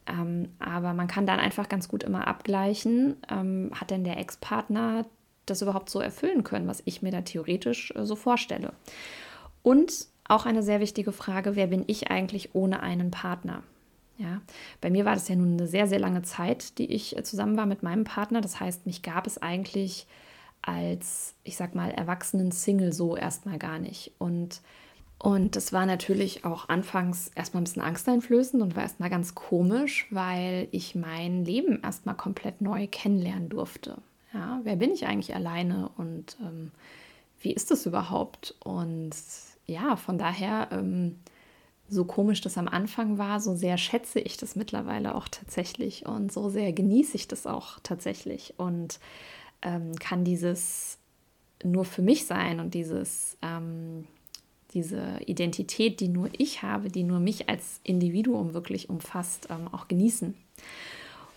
Ähm, aber man kann dann einfach ganz gut immer abgleichen, ähm, hat denn der Ex-Partner das überhaupt so erfüllen können, was ich mir da theoretisch äh, so vorstelle. Und auch eine sehr wichtige Frage, wer bin ich eigentlich ohne einen Partner? Ja, bei mir war das ja nun eine sehr, sehr lange Zeit, die ich äh, zusammen war mit meinem Partner. Das heißt, mich gab es eigentlich als, ich sag mal, erwachsenen Single so erstmal gar nicht. Und und das war natürlich auch anfangs erstmal ein bisschen angsteinflößend und war erstmal ganz komisch, weil ich mein Leben erstmal komplett neu kennenlernen durfte. Ja, wer bin ich eigentlich alleine und ähm, wie ist das überhaupt? Und ja, von daher, ähm, so komisch das am Anfang war, so sehr schätze ich das mittlerweile auch tatsächlich und so sehr genieße ich das auch tatsächlich und ähm, kann dieses nur für mich sein und dieses ähm, diese Identität, die nur ich habe, die nur mich als Individuum wirklich umfasst, ähm, auch genießen.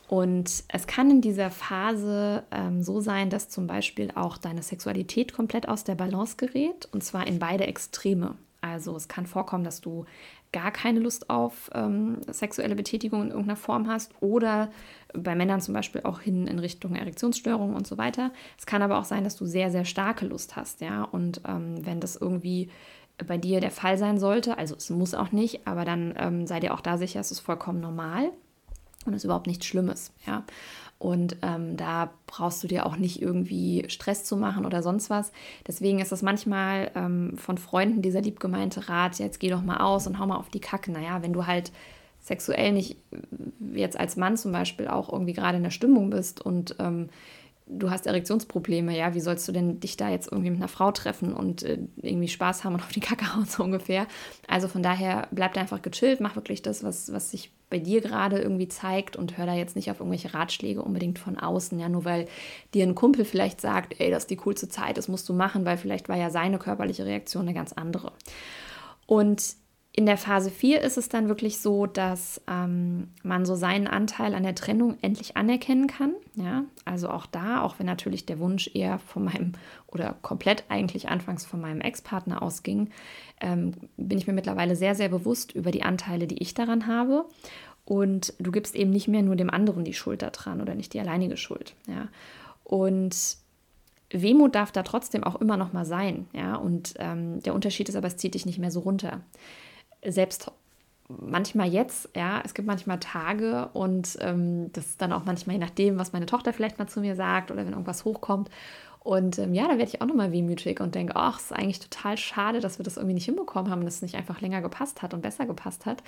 Und es kann in dieser Phase ähm, so sein, dass zum Beispiel auch deine Sexualität komplett aus der Balance gerät und zwar in beide Extreme. Also es kann vorkommen, dass du gar keine Lust auf ähm, sexuelle Betätigung in irgendeiner Form hast oder bei Männern zum Beispiel auch hin in Richtung Erektionsstörungen und so weiter. Es kann aber auch sein, dass du sehr, sehr starke Lust hast, ja. Und ähm, wenn das irgendwie bei dir der Fall sein sollte, also es muss auch nicht, aber dann ähm, sei dir auch da sicher, es ist vollkommen normal und ist überhaupt nichts Schlimmes, ja. Und ähm, da brauchst du dir auch nicht irgendwie Stress zu machen oder sonst was. Deswegen ist es manchmal ähm, von Freunden dieser liebgemeinte Rat, jetzt geh doch mal aus und hau mal auf die Kacke. Naja, wenn du halt sexuell nicht äh, jetzt als Mann zum Beispiel auch irgendwie gerade in der Stimmung bist und ähm, du hast Erektionsprobleme, ja, wie sollst du denn dich da jetzt irgendwie mit einer Frau treffen und äh, irgendwie Spaß haben und auf die Kacke hauen, so ungefähr. Also von daher bleib da einfach gechillt, mach wirklich das, was, was sich bei dir gerade irgendwie zeigt und hör da jetzt nicht auf irgendwelche Ratschläge unbedingt von außen, ja, nur weil dir ein Kumpel vielleicht sagt, ey, das ist die coolste Zeit, das musst du machen, weil vielleicht war ja seine körperliche Reaktion eine ganz andere. Und in der Phase 4 ist es dann wirklich so, dass ähm, man so seinen Anteil an der Trennung endlich anerkennen kann. Ja, also auch da, auch wenn natürlich der Wunsch eher von meinem oder komplett eigentlich anfangs von meinem Ex-Partner ausging, ähm, bin ich mir mittlerweile sehr, sehr bewusst über die Anteile, die ich daran habe. Und du gibst eben nicht mehr nur dem anderen die Schuld daran oder nicht die alleinige Schuld. Ja, und Wehmut darf da trotzdem auch immer noch mal sein. Ja, und ähm, der Unterschied ist aber, es zieht dich nicht mehr so runter selbst manchmal jetzt, ja, es gibt manchmal Tage und ähm, das ist dann auch manchmal je nachdem, was meine Tochter vielleicht mal zu mir sagt oder wenn irgendwas hochkommt. Und ähm, ja, da werde ich auch nochmal wehmütig und denke, ach, es ist eigentlich total schade, dass wir das irgendwie nicht hinbekommen haben, dass es nicht einfach länger gepasst hat und besser gepasst hat.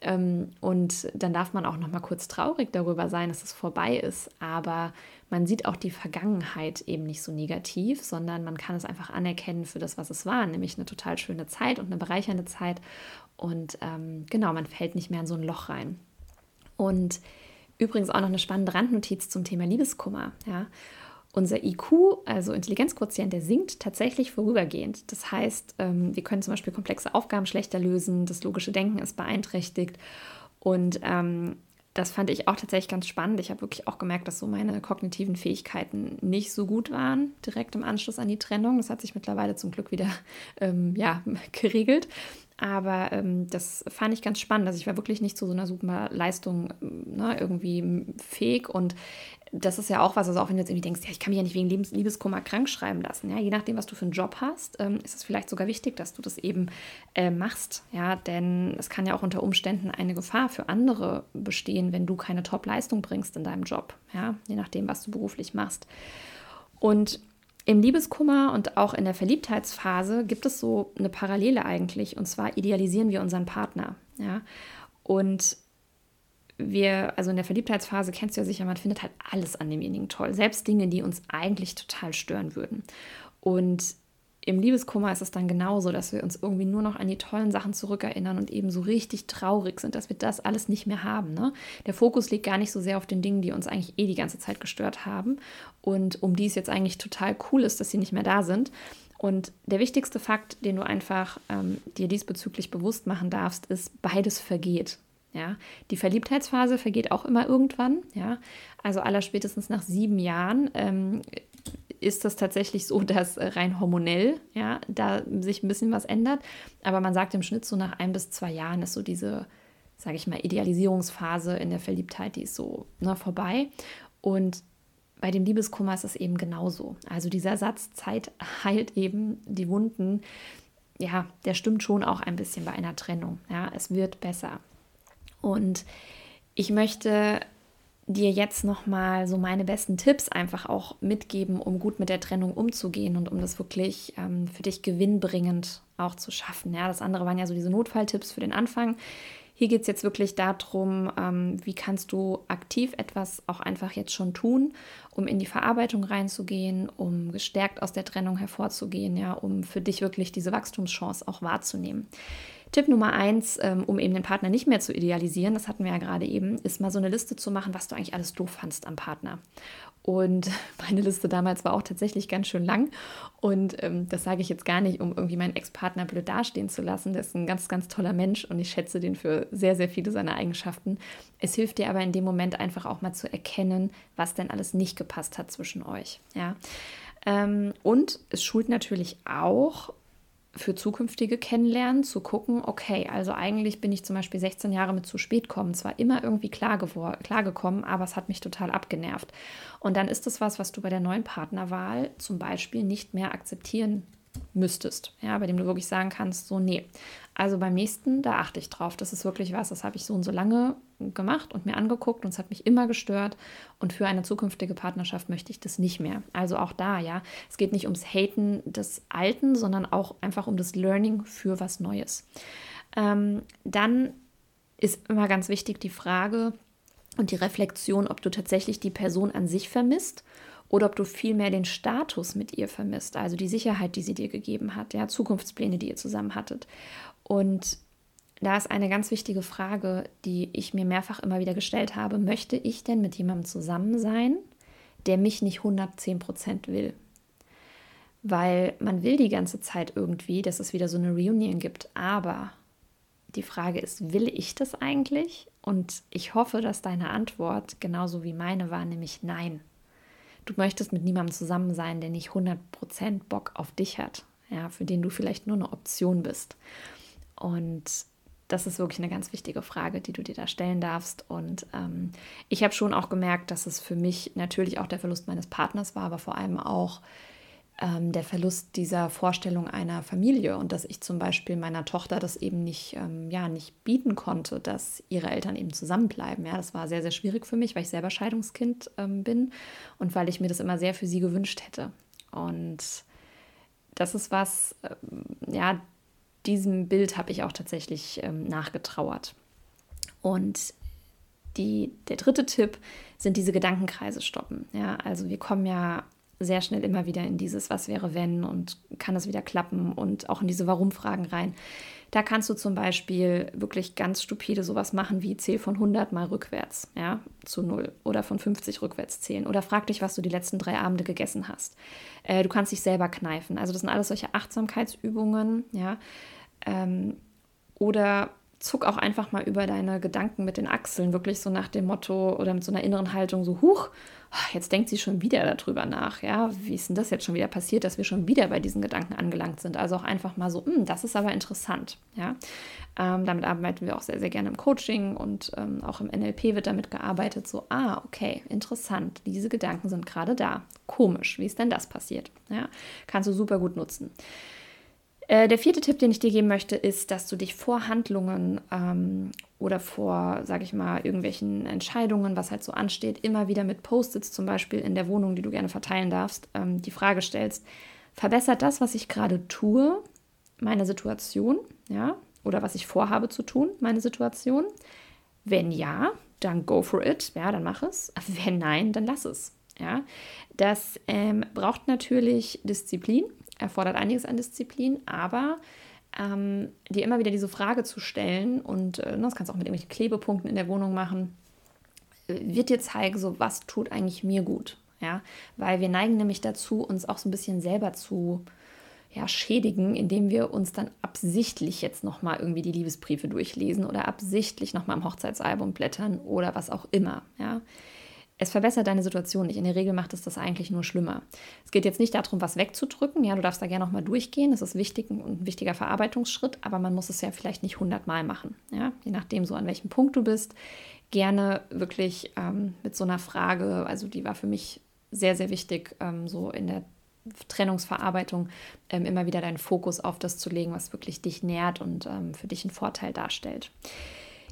Ähm, und dann darf man auch nochmal kurz traurig darüber sein, dass es vorbei ist. Aber man sieht auch die Vergangenheit eben nicht so negativ, sondern man kann es einfach anerkennen für das, was es war, nämlich eine total schöne Zeit und eine bereichernde Zeit. Und ähm, genau, man fällt nicht mehr in so ein Loch rein. Und übrigens auch noch eine spannende Randnotiz zum Thema Liebeskummer. Ja. Unser IQ, also Intelligenzquotient, der sinkt tatsächlich vorübergehend. Das heißt, ähm, wir können zum Beispiel komplexe Aufgaben schlechter lösen, das logische Denken ist beeinträchtigt. Und ähm, das fand ich auch tatsächlich ganz spannend. Ich habe wirklich auch gemerkt, dass so meine kognitiven Fähigkeiten nicht so gut waren, direkt im Anschluss an die Trennung. Das hat sich mittlerweile zum Glück wieder ähm, ja, <laughs> geregelt. Aber ähm, das fand ich ganz spannend. Also ich war wirklich nicht zu so einer super Leistung ne, irgendwie fähig. Und das ist ja auch was, also auch wenn du jetzt irgendwie denkst, ja, ich kann mich ja nicht wegen Liebes Liebeskummer krank schreiben lassen. Ja, je nachdem, was du für einen Job hast, ähm, ist es vielleicht sogar wichtig, dass du das eben äh, machst. Ja, denn es kann ja auch unter Umständen eine Gefahr für andere bestehen, wenn du keine Top-Leistung bringst in deinem Job. Ja, je nachdem, was du beruflich machst. Und im Liebeskummer und auch in der Verliebtheitsphase gibt es so eine Parallele eigentlich. Und zwar idealisieren wir unseren Partner. Ja? Und wir, also in der Verliebtheitsphase kennst du ja sicher, man findet halt alles an demjenigen toll. Selbst Dinge, die uns eigentlich total stören würden. Und im Liebeskummer ist es dann genauso, dass wir uns irgendwie nur noch an die tollen Sachen zurückerinnern und eben so richtig traurig sind, dass wir das alles nicht mehr haben. Ne? Der Fokus liegt gar nicht so sehr auf den Dingen, die uns eigentlich eh die ganze Zeit gestört haben und um die es jetzt eigentlich total cool ist, dass sie nicht mehr da sind. Und der wichtigste Fakt, den du einfach ähm, dir diesbezüglich bewusst machen darfst, ist, beides vergeht. Ja, die Verliebtheitsphase vergeht auch immer irgendwann. Ja, also aller spätestens nach sieben Jahren ähm, ist das tatsächlich so, <laughs> dass rein hormonell ja, da sich ein bisschen was ändert. Aber man sagt im Schnitt so nach ein bis zwei Jahren ist so diese, sage ich mal, Idealisierungsphase in der Verliebtheit, die ist so ne, vorbei. Und bei dem Liebeskummer ist es eben genauso. Also dieser Satz, Zeit <laughs> heilt eben die Wunden, ja, der stimmt schon auch ein bisschen bei einer Trennung. Ja, es wird besser. Und ich möchte dir jetzt nochmal so meine besten Tipps einfach auch mitgeben, um gut mit der Trennung umzugehen und um das wirklich ähm, für dich gewinnbringend auch zu schaffen. Ja, das andere waren ja so diese Notfalltipps für den Anfang. Hier geht es jetzt wirklich darum, ähm, wie kannst du aktiv etwas auch einfach jetzt schon tun, um in die Verarbeitung reinzugehen, um gestärkt aus der Trennung hervorzugehen, ja, um für dich wirklich diese Wachstumschance auch wahrzunehmen. Tipp Nummer eins, ähm, um eben den Partner nicht mehr zu idealisieren, das hatten wir ja gerade eben, ist mal so eine Liste zu machen, was du eigentlich alles doof fandst am Partner. Und <laughs> meine Liste damals war auch tatsächlich ganz schön lang. Und ähm, das sage ich jetzt gar nicht, um irgendwie meinen Ex-Partner blöd dastehen zu lassen. Der ist ein ganz, ganz toller Mensch und ich schätze den für sehr, sehr viele seiner Eigenschaften. Es hilft dir aber in dem Moment einfach auch mal zu erkennen, was denn alles nicht gepasst hat zwischen euch. Ja. Ähm, und es schult natürlich auch für zukünftige Kennenlernen zu gucken, okay, also eigentlich bin ich zum Beispiel 16 Jahre mit zu spät kommen, zwar immer irgendwie klar, klar gekommen, aber es hat mich total abgenervt. Und dann ist das was, was du bei der neuen Partnerwahl zum Beispiel nicht mehr akzeptieren müsstest, ja, bei dem du wirklich sagen kannst, so, nee, also beim nächsten, da achte ich drauf. Das ist wirklich was, das habe ich so und so lange gemacht und mir angeguckt und es hat mich immer gestört. Und für eine zukünftige Partnerschaft möchte ich das nicht mehr. Also auch da, ja. Es geht nicht ums Haten des Alten, sondern auch einfach um das Learning für was Neues. Ähm, dann ist immer ganz wichtig die Frage und die Reflexion, ob du tatsächlich die Person an sich vermisst oder ob du vielmehr den Status mit ihr vermisst, also die Sicherheit, die sie dir gegeben hat, ja, Zukunftspläne, die ihr zusammen hattet. Und da ist eine ganz wichtige Frage, die ich mir mehrfach immer wieder gestellt habe. Möchte ich denn mit jemandem zusammen sein, der mich nicht 110 Prozent will? Weil man will die ganze Zeit irgendwie, dass es wieder so eine Reunion gibt. Aber die Frage ist, will ich das eigentlich? Und ich hoffe, dass deine Antwort genauso wie meine war, nämlich nein. Du möchtest mit niemandem zusammen sein, der nicht 100% Bock auf dich hat, ja, für den du vielleicht nur eine Option bist. Und das ist wirklich eine ganz wichtige Frage, die du dir da stellen darfst. Und ähm, ich habe schon auch gemerkt, dass es für mich natürlich auch der Verlust meines Partners war, aber vor allem auch ähm, der Verlust dieser Vorstellung einer Familie und dass ich zum Beispiel meiner Tochter das eben nicht, ähm, ja, nicht bieten konnte, dass ihre Eltern eben zusammenbleiben. Ja, das war sehr, sehr schwierig für mich, weil ich selber Scheidungskind ähm, bin und weil ich mir das immer sehr für sie gewünscht hätte. Und das ist was, ähm, ja, diesem Bild habe ich auch tatsächlich ähm, nachgetrauert. Und die, der dritte Tipp sind diese Gedankenkreise stoppen. Ja, also wir kommen ja sehr schnell immer wieder in dieses Was wäre wenn und kann es wieder klappen und auch in diese Warum-Fragen rein. Da kannst du zum Beispiel wirklich ganz stupide sowas machen wie zähl von 100 mal rückwärts, ja, zu 0 oder von 50 rückwärts zählen oder frag dich, was du die letzten drei Abende gegessen hast. Äh, du kannst dich selber kneifen. Also das sind alles solche Achtsamkeitsübungen, ja. Ähm, oder zuck auch einfach mal über deine Gedanken mit den Achseln, wirklich so nach dem Motto oder mit so einer inneren Haltung so, huch, jetzt denkt sie schon wieder darüber nach, ja, wie ist denn das jetzt schon wieder passiert, dass wir schon wieder bei diesen Gedanken angelangt sind. Also auch einfach mal so, hm, das ist aber interessant, ja. Ähm, damit arbeiten wir auch sehr, sehr gerne im Coaching und ähm, auch im NLP wird damit gearbeitet, so, ah, okay, interessant, diese Gedanken sind gerade da. Komisch, wie ist denn das passiert? Ja, kannst du super gut nutzen. Äh, der vierte Tipp, den ich dir geben möchte, ist, dass du dich vor Handlungen ähm, oder vor, sage ich mal, irgendwelchen Entscheidungen, was halt so ansteht, immer wieder mit Post-its zum Beispiel in der Wohnung, die du gerne verteilen darfst, ähm, die Frage stellst, verbessert das, was ich gerade tue, meine Situation, ja, oder was ich vorhabe zu tun, meine Situation? Wenn ja, dann go for it, ja, dann mach es. <laughs> Wenn nein, dann lass es. Ja, das ähm, braucht natürlich Disziplin erfordert einiges an Disziplin, aber ähm, dir immer wieder diese Frage zu stellen und äh, das kannst du auch mit irgendwelchen Klebepunkten in der Wohnung machen, äh, wird dir zeigen, so was tut eigentlich mir gut. Ja, weil wir neigen nämlich dazu, uns auch so ein bisschen selber zu ja, schädigen, indem wir uns dann absichtlich jetzt nochmal irgendwie die Liebesbriefe durchlesen oder absichtlich nochmal im Hochzeitsalbum blättern oder was auch immer. Ja, es verbessert deine Situation nicht. In der Regel macht es das eigentlich nur schlimmer. Es geht jetzt nicht darum, was wegzudrücken. Ja, du darfst da gerne nochmal durchgehen. Das ist wichtig, ein wichtiger Verarbeitungsschritt, aber man muss es ja vielleicht nicht hundertmal machen. Ja, je nachdem, so an welchem Punkt du bist. Gerne wirklich ähm, mit so einer Frage, also die war für mich sehr, sehr wichtig, ähm, so in der Trennungsverarbeitung ähm, immer wieder deinen Fokus auf das zu legen, was wirklich dich nährt und ähm, für dich einen Vorteil darstellt.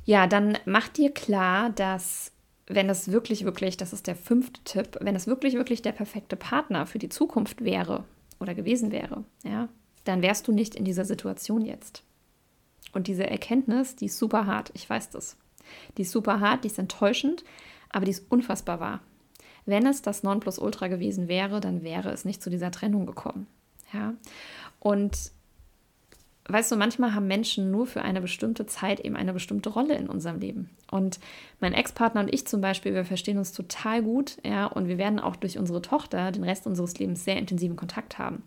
Ja, dann mach dir klar, dass wenn es wirklich, wirklich, das ist der fünfte Tipp, wenn es wirklich, wirklich der perfekte Partner für die Zukunft wäre oder gewesen wäre, ja, dann wärst du nicht in dieser Situation jetzt. Und diese Erkenntnis, die ist super hart, ich weiß das. Die ist super hart, die ist enttäuschend, aber die ist unfassbar wahr. Wenn es das Nonplusultra gewesen wäre, dann wäre es nicht zu dieser Trennung gekommen. Ja? Und weißt du, manchmal haben Menschen nur für eine bestimmte Zeit eben eine bestimmte Rolle in unserem Leben. Und mein Ex-Partner und ich zum Beispiel, wir verstehen uns total gut, ja, und wir werden auch durch unsere Tochter den Rest unseres Lebens sehr intensiven Kontakt haben.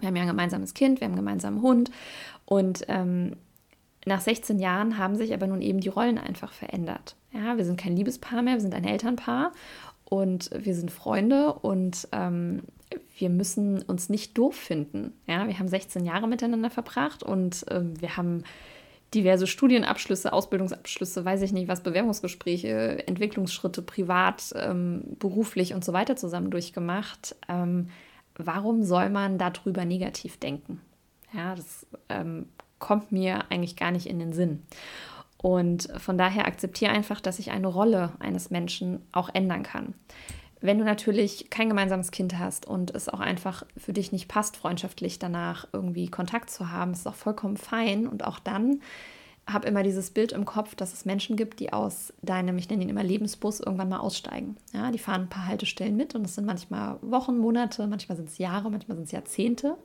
Wir haben ja ein gemeinsames Kind, wir haben einen gemeinsamen Hund und ähm, nach 16 Jahren haben sich aber nun eben die Rollen einfach verändert. Ja, wir sind kein Liebespaar mehr, wir sind ein Elternpaar und wir sind Freunde und ähm, wir müssen uns nicht doof finden. Ja, wir haben 16 Jahre miteinander verbracht und ähm, wir haben diverse Studienabschlüsse, Ausbildungsabschlüsse, weiß ich nicht was, Bewerbungsgespräche, Entwicklungsschritte privat, ähm, beruflich und so weiter zusammen durchgemacht. Ähm, warum soll man darüber negativ denken? Ja, das ähm, kommt mir eigentlich gar nicht in den Sinn. Und von daher akzeptiere einfach, dass ich eine Rolle eines Menschen auch ändern kann. Wenn du natürlich kein gemeinsames Kind hast und es auch einfach für dich nicht passt, freundschaftlich danach irgendwie Kontakt zu haben, ist auch vollkommen fein. Und auch dann habe immer dieses Bild im Kopf, dass es Menschen gibt, die aus deinem, ich nenne ihn immer Lebensbus, irgendwann mal aussteigen. Ja, die fahren ein paar Haltestellen mit und es sind manchmal Wochen, Monate, manchmal sind es Jahre, manchmal sind es Jahrzehnte.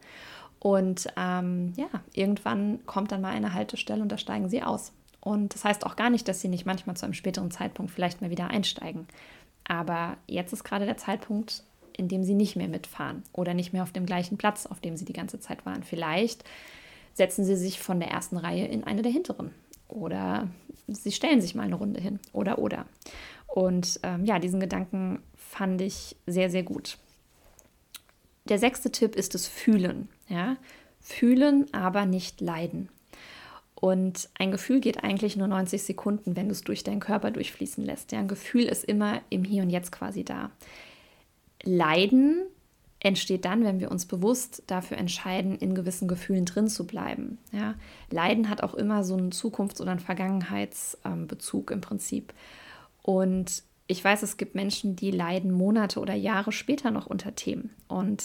Und ähm, ja, irgendwann kommt dann mal eine Haltestelle und da steigen sie aus. Und das heißt auch gar nicht, dass sie nicht manchmal zu einem späteren Zeitpunkt vielleicht mal wieder einsteigen. Aber jetzt ist gerade der Zeitpunkt, in dem sie nicht mehr mitfahren oder nicht mehr auf dem gleichen Platz, auf dem sie die ganze Zeit waren. Vielleicht setzen sie sich von der ersten Reihe in eine der hinteren oder sie stellen sich mal eine Runde hin oder oder. Und ähm, ja, diesen Gedanken fand ich sehr, sehr gut. Der sechste Tipp ist das Fühlen. Ja? Fühlen, aber nicht leiden. Und ein Gefühl geht eigentlich nur 90 Sekunden, wenn du es durch deinen Körper durchfließen lässt. Ja, ein Gefühl ist immer im Hier und Jetzt quasi da. Leiden entsteht dann, wenn wir uns bewusst dafür entscheiden, in gewissen Gefühlen drin zu bleiben. Ja, Leiden hat auch immer so einen Zukunfts- oder einen Vergangenheitsbezug im Prinzip. Und ich weiß, es gibt Menschen, die leiden Monate oder Jahre später noch unter Themen. Und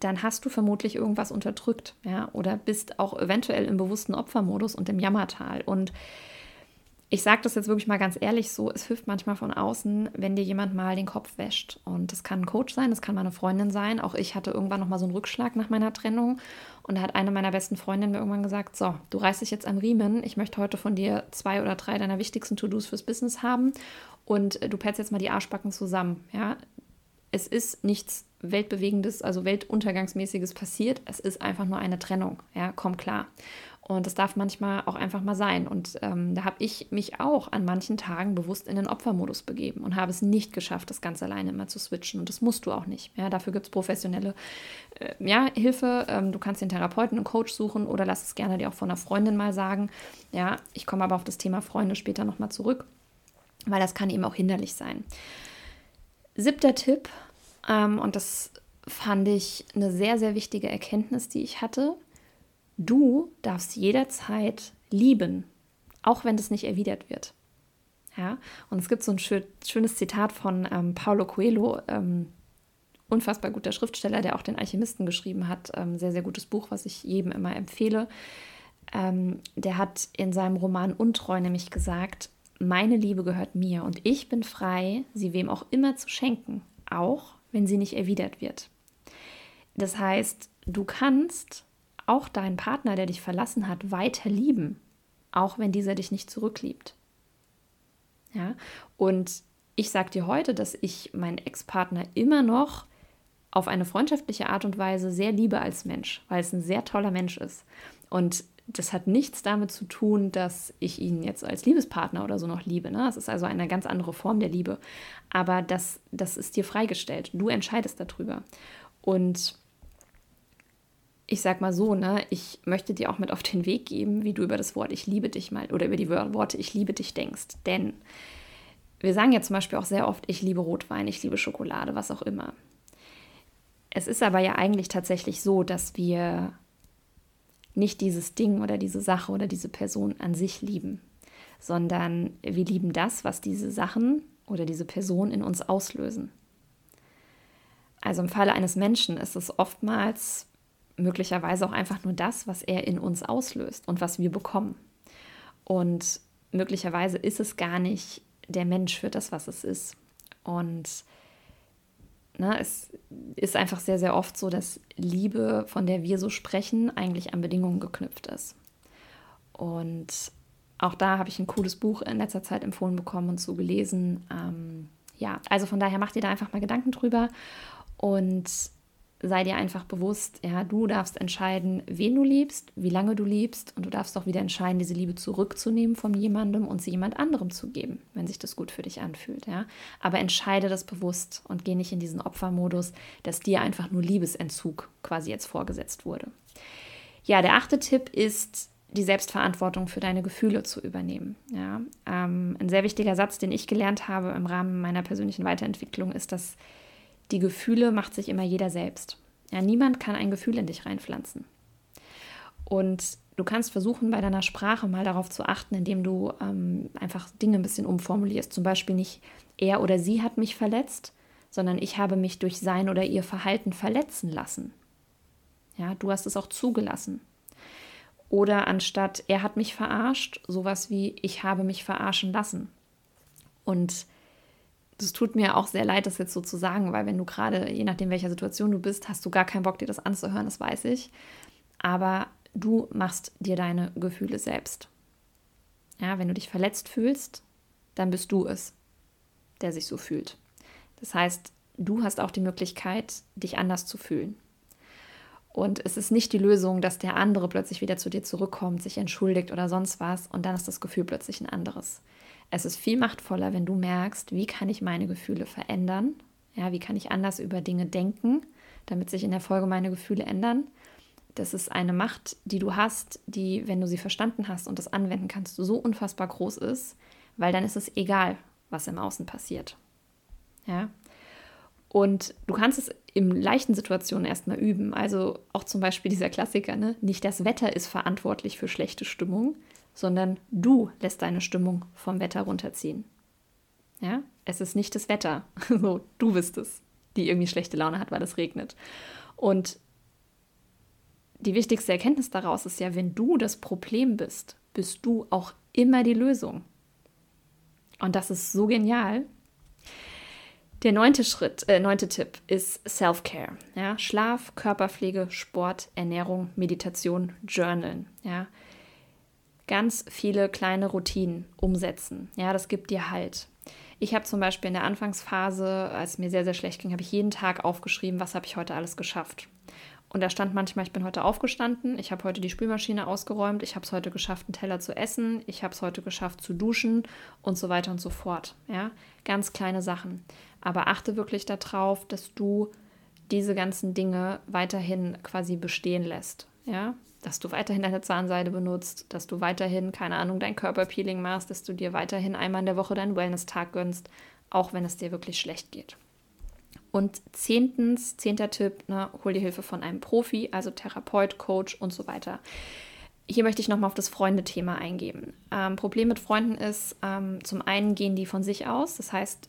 dann hast du vermutlich irgendwas unterdrückt, ja, oder bist auch eventuell im bewussten Opfermodus und im Jammertal. Und ich sage das jetzt wirklich mal ganz ehrlich so, es hilft manchmal von außen, wenn dir jemand mal den Kopf wäscht. Und das kann ein Coach sein, das kann mal eine Freundin sein. Auch ich hatte irgendwann noch mal so einen Rückschlag nach meiner Trennung. Und da hat eine meiner besten Freundinnen mir irgendwann gesagt, so, du reißt dich jetzt am Riemen. Ich möchte heute von dir zwei oder drei deiner wichtigsten To-Dos fürs Business haben. Und du petzt jetzt mal die Arschbacken zusammen. Ja, es ist nichts Weltbewegendes, also Weltuntergangsmäßiges passiert. Es ist einfach nur eine Trennung. Ja, komm klar. Und das darf manchmal auch einfach mal sein. Und ähm, da habe ich mich auch an manchen Tagen bewusst in den Opfermodus begeben und habe es nicht geschafft, das ganz alleine immer zu switchen. Und das musst du auch nicht. Ja, dafür gibt es professionelle äh, ja, Hilfe. Ähm, du kannst den Therapeuten und Coach suchen oder lass es gerne dir auch von einer Freundin mal sagen. Ja, ich komme aber auf das Thema Freunde später nochmal zurück, weil das kann eben auch hinderlich sein. Siebter Tipp, ähm, und das fand ich eine sehr, sehr wichtige Erkenntnis, die ich hatte. Du darfst jederzeit lieben, auch wenn das nicht erwidert wird. Ja, und es gibt so ein schönes Zitat von ähm, Paulo Coelho, ähm, unfassbar guter Schriftsteller, der auch den Alchemisten geschrieben hat. Ähm, sehr, sehr gutes Buch, was ich jedem immer empfehle. Ähm, der hat in seinem Roman Untreu nämlich gesagt, meine Liebe gehört mir und ich bin frei, sie wem auch immer zu schenken, auch wenn sie nicht erwidert wird. Das heißt, du kannst auch deinen Partner, der dich verlassen hat, weiter lieben, auch wenn dieser dich nicht zurückliebt. Ja, und ich sage dir heute, dass ich meinen Ex-Partner immer noch auf eine freundschaftliche Art und Weise sehr liebe als Mensch, weil es ein sehr toller Mensch ist. Und das hat nichts damit zu tun, dass ich ihn jetzt als Liebespartner oder so noch liebe. Ne? Es ist also eine ganz andere Form der Liebe. Aber das, das ist dir freigestellt. Du entscheidest darüber. Und ich sag mal so, ne, ich möchte dir auch mit auf den Weg geben, wie du über das Wort Ich liebe dich mal oder über die Worte Ich liebe dich denkst. Denn wir sagen ja zum Beispiel auch sehr oft, ich liebe Rotwein, ich liebe Schokolade, was auch immer. Es ist aber ja eigentlich tatsächlich so, dass wir nicht dieses Ding oder diese Sache oder diese Person an sich lieben, sondern wir lieben das, was diese Sachen oder diese Person in uns auslösen. Also im Falle eines Menschen ist es oftmals möglicherweise auch einfach nur das, was er in uns auslöst und was wir bekommen. Und möglicherweise ist es gar nicht der Mensch für das, was es ist. Und Ne, es ist einfach sehr, sehr oft so, dass Liebe, von der wir so sprechen, eigentlich an Bedingungen geknüpft ist. Und auch da habe ich ein cooles Buch in letzter Zeit empfohlen bekommen und so gelesen. Ähm, ja, also von daher macht ihr da einfach mal Gedanken drüber. Und sei dir einfach bewusst, ja, du darfst entscheiden, wen du liebst, wie lange du liebst und du darfst auch wieder entscheiden, diese Liebe zurückzunehmen von jemandem und sie jemand anderem zu geben, wenn sich das gut für dich anfühlt, ja. Aber entscheide das bewusst und geh nicht in diesen Opfermodus, dass dir einfach nur Liebesentzug quasi jetzt vorgesetzt wurde. Ja, der achte Tipp ist, die Selbstverantwortung für deine Gefühle zu übernehmen. Ja, ähm, ein sehr wichtiger Satz, den ich gelernt habe im Rahmen meiner persönlichen Weiterentwicklung, ist, dass die Gefühle macht sich immer jeder selbst. Ja, niemand kann ein Gefühl in dich reinpflanzen. Und du kannst versuchen, bei deiner Sprache mal darauf zu achten, indem du ähm, einfach Dinge ein bisschen umformulierst. Zum Beispiel nicht er oder sie hat mich verletzt, sondern ich habe mich durch sein oder ihr Verhalten verletzen lassen. Ja, du hast es auch zugelassen. Oder anstatt er hat mich verarscht, sowas wie ich habe mich verarschen lassen. Und das tut mir auch sehr leid, das jetzt so zu sagen, weil wenn du gerade, je nachdem welcher Situation du bist, hast du gar keinen Bock, dir das anzuhören, das weiß ich. Aber du machst dir deine Gefühle selbst. Ja, wenn du dich verletzt fühlst, dann bist du es, der sich so fühlt. Das heißt, du hast auch die Möglichkeit, dich anders zu fühlen. Und es ist nicht die Lösung, dass der andere plötzlich wieder zu dir zurückkommt, sich entschuldigt oder sonst was und dann ist das Gefühl plötzlich ein anderes. Es ist viel machtvoller, wenn du merkst, wie kann ich meine Gefühle verändern? Ja, wie kann ich anders über Dinge denken, damit sich in der Folge meine Gefühle ändern? Das ist eine Macht, die du hast, die, wenn du sie verstanden hast und das anwenden kannst, so unfassbar groß ist, weil dann ist es egal, was im Außen passiert. Ja. Und du kannst es in leichten Situationen erstmal üben. Also auch zum Beispiel dieser Klassiker, ne? Nicht das Wetter ist verantwortlich für schlechte Stimmung, sondern du lässt deine Stimmung vom Wetter runterziehen. Ja, es ist nicht das Wetter, <laughs> so du bist es, die irgendwie schlechte Laune hat, weil es regnet. Und die wichtigste Erkenntnis daraus ist ja, wenn du das Problem bist, bist du auch immer die Lösung. Und das ist so genial. Der neunte Schritt, äh, neunte Tipp ist Self-Care. Ja? Schlaf, Körperpflege, Sport, Ernährung, Meditation, Journalen. Ja? Ganz viele kleine Routinen umsetzen. Ja, das gibt dir halt. Ich habe zum Beispiel in der Anfangsphase, als es mir sehr, sehr schlecht ging, habe ich jeden Tag aufgeschrieben, was habe ich heute alles geschafft. Und da stand manchmal, ich bin heute aufgestanden, ich habe heute die Spülmaschine ausgeräumt, ich habe es heute geschafft, einen Teller zu essen, ich habe es heute geschafft zu duschen und so weiter und so fort. Ja, ganz kleine Sachen. Aber achte wirklich darauf, dass du diese ganzen Dinge weiterhin quasi bestehen lässt. Ja, dass du weiterhin deine Zahnseide benutzt, dass du weiterhin, keine Ahnung, dein Körperpeeling machst, dass du dir weiterhin einmal in der Woche deinen Wellness-Tag gönnst, auch wenn es dir wirklich schlecht geht. Und zehntens, zehnter Tipp, ne, hol dir Hilfe von einem Profi, also Therapeut, Coach und so weiter. Hier möchte ich nochmal auf das Freundethema eingehen. Ähm, Problem mit Freunden ist, ähm, zum einen gehen die von sich aus, das heißt,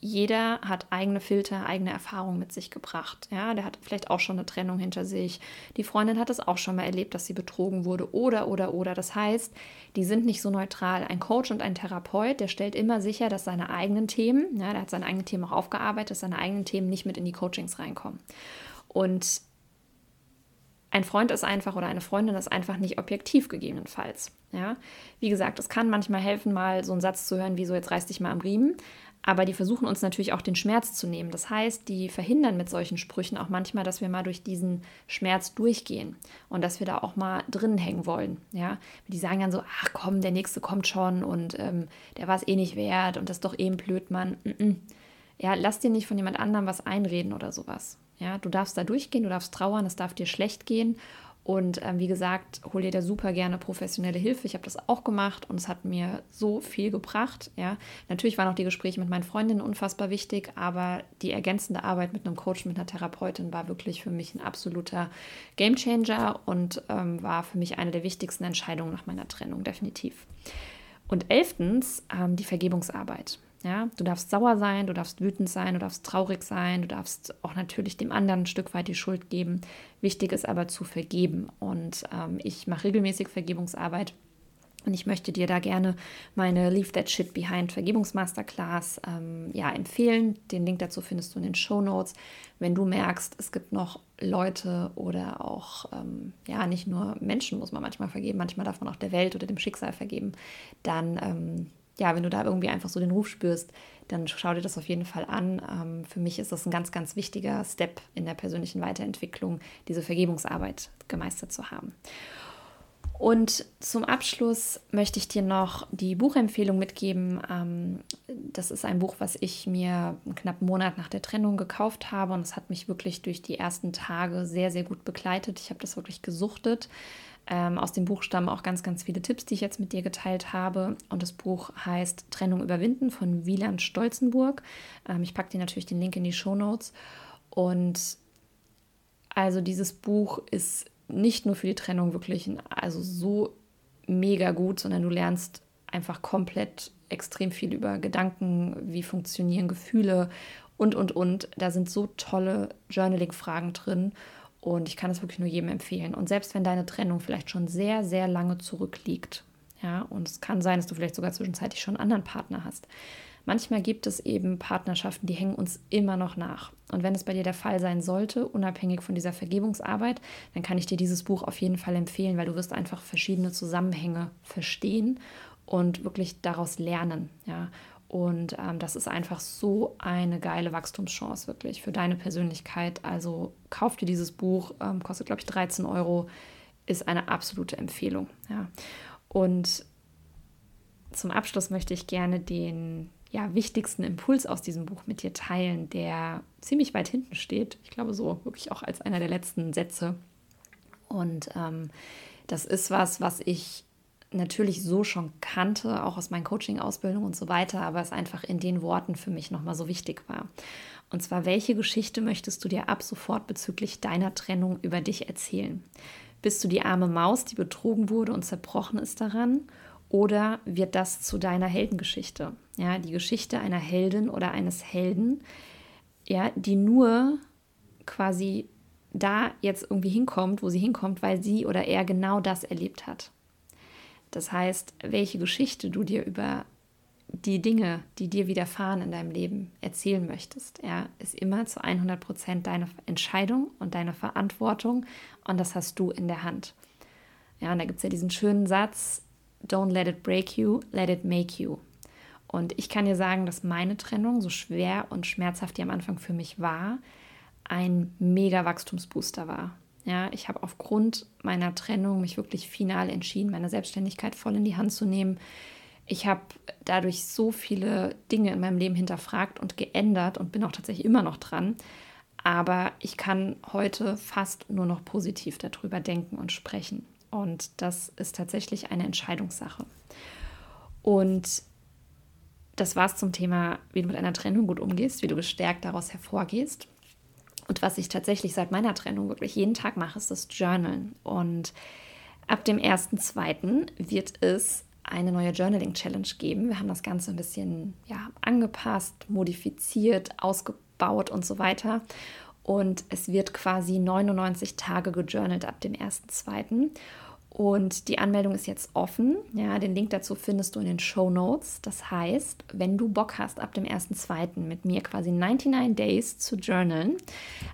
jeder hat eigene Filter, eigene Erfahrungen mit sich gebracht. Ja, der hat vielleicht auch schon eine Trennung hinter sich. Die Freundin hat es auch schon mal erlebt, dass sie betrogen wurde oder oder oder. Das heißt, die sind nicht so neutral. Ein Coach und ein Therapeut, der stellt immer sicher, dass seine eigenen Themen, ja, der hat seine eigenen Themen auch aufgearbeitet, dass seine eigenen Themen nicht mit in die Coachings reinkommen. Und ein Freund ist einfach oder eine Freundin ist einfach nicht objektiv gegebenenfalls. Ja, wie gesagt, es kann manchmal helfen, mal so einen Satz zu hören, wie so jetzt reiß dich mal am Riemen. Aber die versuchen uns natürlich auch den Schmerz zu nehmen. Das heißt, die verhindern mit solchen Sprüchen auch manchmal, dass wir mal durch diesen Schmerz durchgehen und dass wir da auch mal drin hängen wollen. Ja, die sagen dann so, ach komm, der nächste kommt schon und ähm, der war es eh nicht wert und das ist doch eh ein Blödmann. Mm -mm. Ja, lass dir nicht von jemand anderem was einreden oder sowas. Ja, du darfst da durchgehen, du darfst trauern, es darf dir schlecht gehen und ähm, wie gesagt, hol dir da super gerne professionelle Hilfe. Ich habe das auch gemacht und es hat mir so viel gebracht. Ja, natürlich waren auch die Gespräche mit meinen Freundinnen unfassbar wichtig, aber die ergänzende Arbeit mit einem Coach, mit einer Therapeutin war wirklich für mich ein absoluter Gamechanger und ähm, war für mich eine der wichtigsten Entscheidungen nach meiner Trennung, definitiv. Und elftens ähm, die Vergebungsarbeit. Ja, du darfst sauer sein, du darfst wütend sein, du darfst traurig sein, du darfst auch natürlich dem anderen ein Stück weit die Schuld geben. Wichtig ist aber zu vergeben. Und ähm, ich mache regelmäßig Vergebungsarbeit. Und ich möchte dir da gerne meine Leave That Shit Behind Vergebungsmasterclass ähm, ja, empfehlen. Den Link dazu findest du in den Show Notes. Wenn du merkst, es gibt noch Leute oder auch, ähm, ja, nicht nur Menschen muss man manchmal vergeben, manchmal darf man auch der Welt oder dem Schicksal vergeben, dann ähm, ja, wenn du da irgendwie einfach so den Ruf spürst, dann schau dir das auf jeden Fall an. Ähm, für mich ist das ein ganz, ganz wichtiger Step in der persönlichen Weiterentwicklung, diese Vergebungsarbeit gemeistert zu haben. Und zum Abschluss möchte ich dir noch die Buchempfehlung mitgeben. Ähm, das ist ein Buch, was ich mir knapp einen Monat nach der Trennung gekauft habe und es hat mich wirklich durch die ersten Tage sehr, sehr gut begleitet. Ich habe das wirklich gesuchtet. Ähm, aus dem Buch stammen auch ganz, ganz viele Tipps, die ich jetzt mit dir geteilt habe. Und das Buch heißt Trennung überwinden von Wieland Stolzenburg. Ähm, ich packe dir natürlich den Link in die Show Notes. Und also dieses Buch ist nicht nur für die Trennung wirklich also so mega gut, sondern du lernst einfach komplett extrem viel über Gedanken, wie funktionieren Gefühle und, und, und. Da sind so tolle Journaling-Fragen drin und ich kann es wirklich nur jedem empfehlen. Und selbst wenn deine Trennung vielleicht schon sehr, sehr lange zurückliegt, ja, und es kann sein, dass du vielleicht sogar zwischenzeitlich schon einen anderen Partner hast, Manchmal gibt es eben Partnerschaften, die hängen uns immer noch nach. Und wenn es bei dir der Fall sein sollte, unabhängig von dieser Vergebungsarbeit, dann kann ich dir dieses Buch auf jeden Fall empfehlen, weil du wirst einfach verschiedene Zusammenhänge verstehen und wirklich daraus lernen. Ja. Und ähm, das ist einfach so eine geile Wachstumschance, wirklich für deine Persönlichkeit. Also kauf dir dieses Buch, ähm, kostet, glaube ich, 13 Euro, ist eine absolute Empfehlung. Ja. Und zum Abschluss möchte ich gerne den ja, wichtigsten Impuls aus diesem Buch mit dir teilen, der ziemlich weit hinten steht. Ich glaube, so wirklich auch als einer der letzten Sätze. Und ähm, das ist was, was ich natürlich so schon kannte, auch aus meinen Coaching-Ausbildungen und so weiter, aber es einfach in den Worten für mich nochmal so wichtig war. Und zwar, welche Geschichte möchtest du dir ab sofort bezüglich deiner Trennung über dich erzählen? Bist du die arme Maus, die betrogen wurde und zerbrochen ist daran? Oder wird das zu deiner Heldengeschichte? Ja, die Geschichte einer Heldin oder eines Helden, ja, die nur quasi da jetzt irgendwie hinkommt, wo sie hinkommt, weil sie oder er genau das erlebt hat. Das heißt, welche Geschichte du dir über die Dinge, die dir widerfahren in deinem Leben erzählen möchtest, ja, ist immer zu 100 Prozent deine Entscheidung und deine Verantwortung und das hast du in der Hand. Ja, und da gibt es ja diesen schönen Satz, Don't let it break you, let it make you. Und ich kann dir sagen, dass meine Trennung, so schwer und schmerzhaft die am Anfang für mich war, ein mega Wachstumsbooster war. Ja, ich habe aufgrund meiner Trennung mich wirklich final entschieden, meine Selbstständigkeit voll in die Hand zu nehmen. Ich habe dadurch so viele Dinge in meinem Leben hinterfragt und geändert und bin auch tatsächlich immer noch dran. Aber ich kann heute fast nur noch positiv darüber denken und sprechen. Und das ist tatsächlich eine Entscheidungssache. Und das war es zum Thema, wie du mit einer Trennung gut umgehst, wie du gestärkt daraus hervorgehst. Und was ich tatsächlich seit meiner Trennung wirklich jeden Tag mache, ist das Journalen. Und ab dem 1.2. wird es eine neue Journaling Challenge geben. Wir haben das Ganze ein bisschen ja, angepasst, modifiziert, ausgebaut und so weiter. Und es wird quasi 99 Tage gejournalt ab dem 1.2. Und die Anmeldung ist jetzt offen. Ja, den Link dazu findest du in den Show Notes. Das heißt, wenn du Bock hast, ab dem 1.2. mit mir quasi 99 Days zu journalen,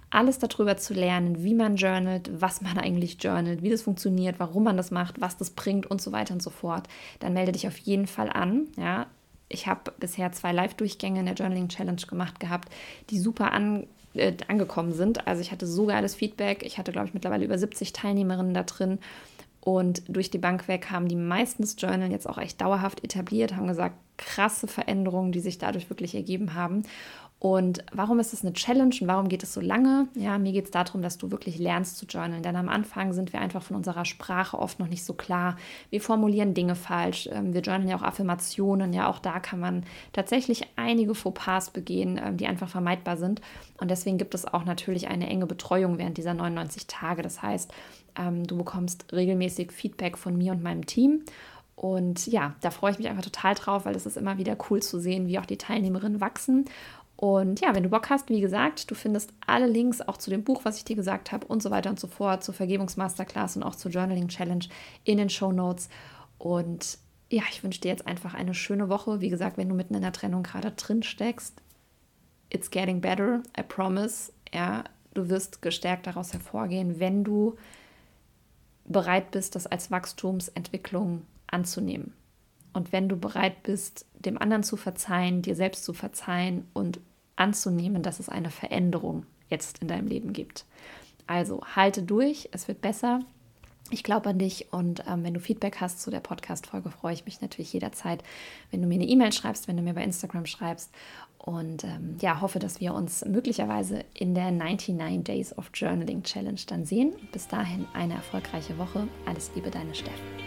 alles darüber zu lernen, wie man journalt, was man eigentlich journalt, wie das funktioniert, warum man das macht, was das bringt und so weiter und so fort, dann melde dich auf jeden Fall an. Ja, ich habe bisher zwei Live-Durchgänge in der Journaling Challenge gemacht gehabt, die super an, äh, angekommen sind. Also ich hatte so geiles Feedback. Ich hatte, glaube ich, mittlerweile über 70 Teilnehmerinnen da drin. Und durch die Bank weg haben die meisten das Journal jetzt auch echt dauerhaft etabliert, haben gesagt, krasse Veränderungen, die sich dadurch wirklich ergeben haben. Und warum ist es eine Challenge und warum geht es so lange? Ja, mir geht es darum, dass du wirklich lernst zu journalen. Denn am Anfang sind wir einfach von unserer Sprache oft noch nicht so klar. Wir formulieren Dinge falsch. Ähm, wir journalen ja auch Affirmationen. Ja, auch da kann man tatsächlich einige Fauxpas begehen, ähm, die einfach vermeidbar sind. Und deswegen gibt es auch natürlich eine enge Betreuung während dieser 99 Tage. Das heißt, ähm, du bekommst regelmäßig Feedback von mir und meinem Team. Und ja, da freue ich mich einfach total drauf, weil es ist immer wieder cool zu sehen, wie auch die Teilnehmerinnen wachsen. Und ja, wenn du Bock hast, wie gesagt, du findest alle Links auch zu dem Buch, was ich dir gesagt habe und so weiter und so fort, zur Vergebungsmasterclass und auch zur Journaling Challenge in den Show Notes. Und ja, ich wünsche dir jetzt einfach eine schöne Woche. Wie gesagt, wenn du mitten in der Trennung gerade drin steckst, it's getting better, I promise. Ja, du wirst gestärkt daraus hervorgehen, wenn du bereit bist, das als Wachstumsentwicklung anzunehmen. Und wenn du bereit bist, dem anderen zu verzeihen, dir selbst zu verzeihen und anzunehmen, dass es eine Veränderung jetzt in deinem Leben gibt. Also halte durch, es wird besser. Ich glaube an dich und ähm, wenn du Feedback hast zu der Podcast-Folge, freue ich mich natürlich jederzeit, wenn du mir eine E-Mail schreibst, wenn du mir bei Instagram schreibst. Und ähm, ja, hoffe, dass wir uns möglicherweise in der 99 Days of Journaling Challenge dann sehen. Bis dahin eine erfolgreiche Woche. Alles Liebe, deine Steffen.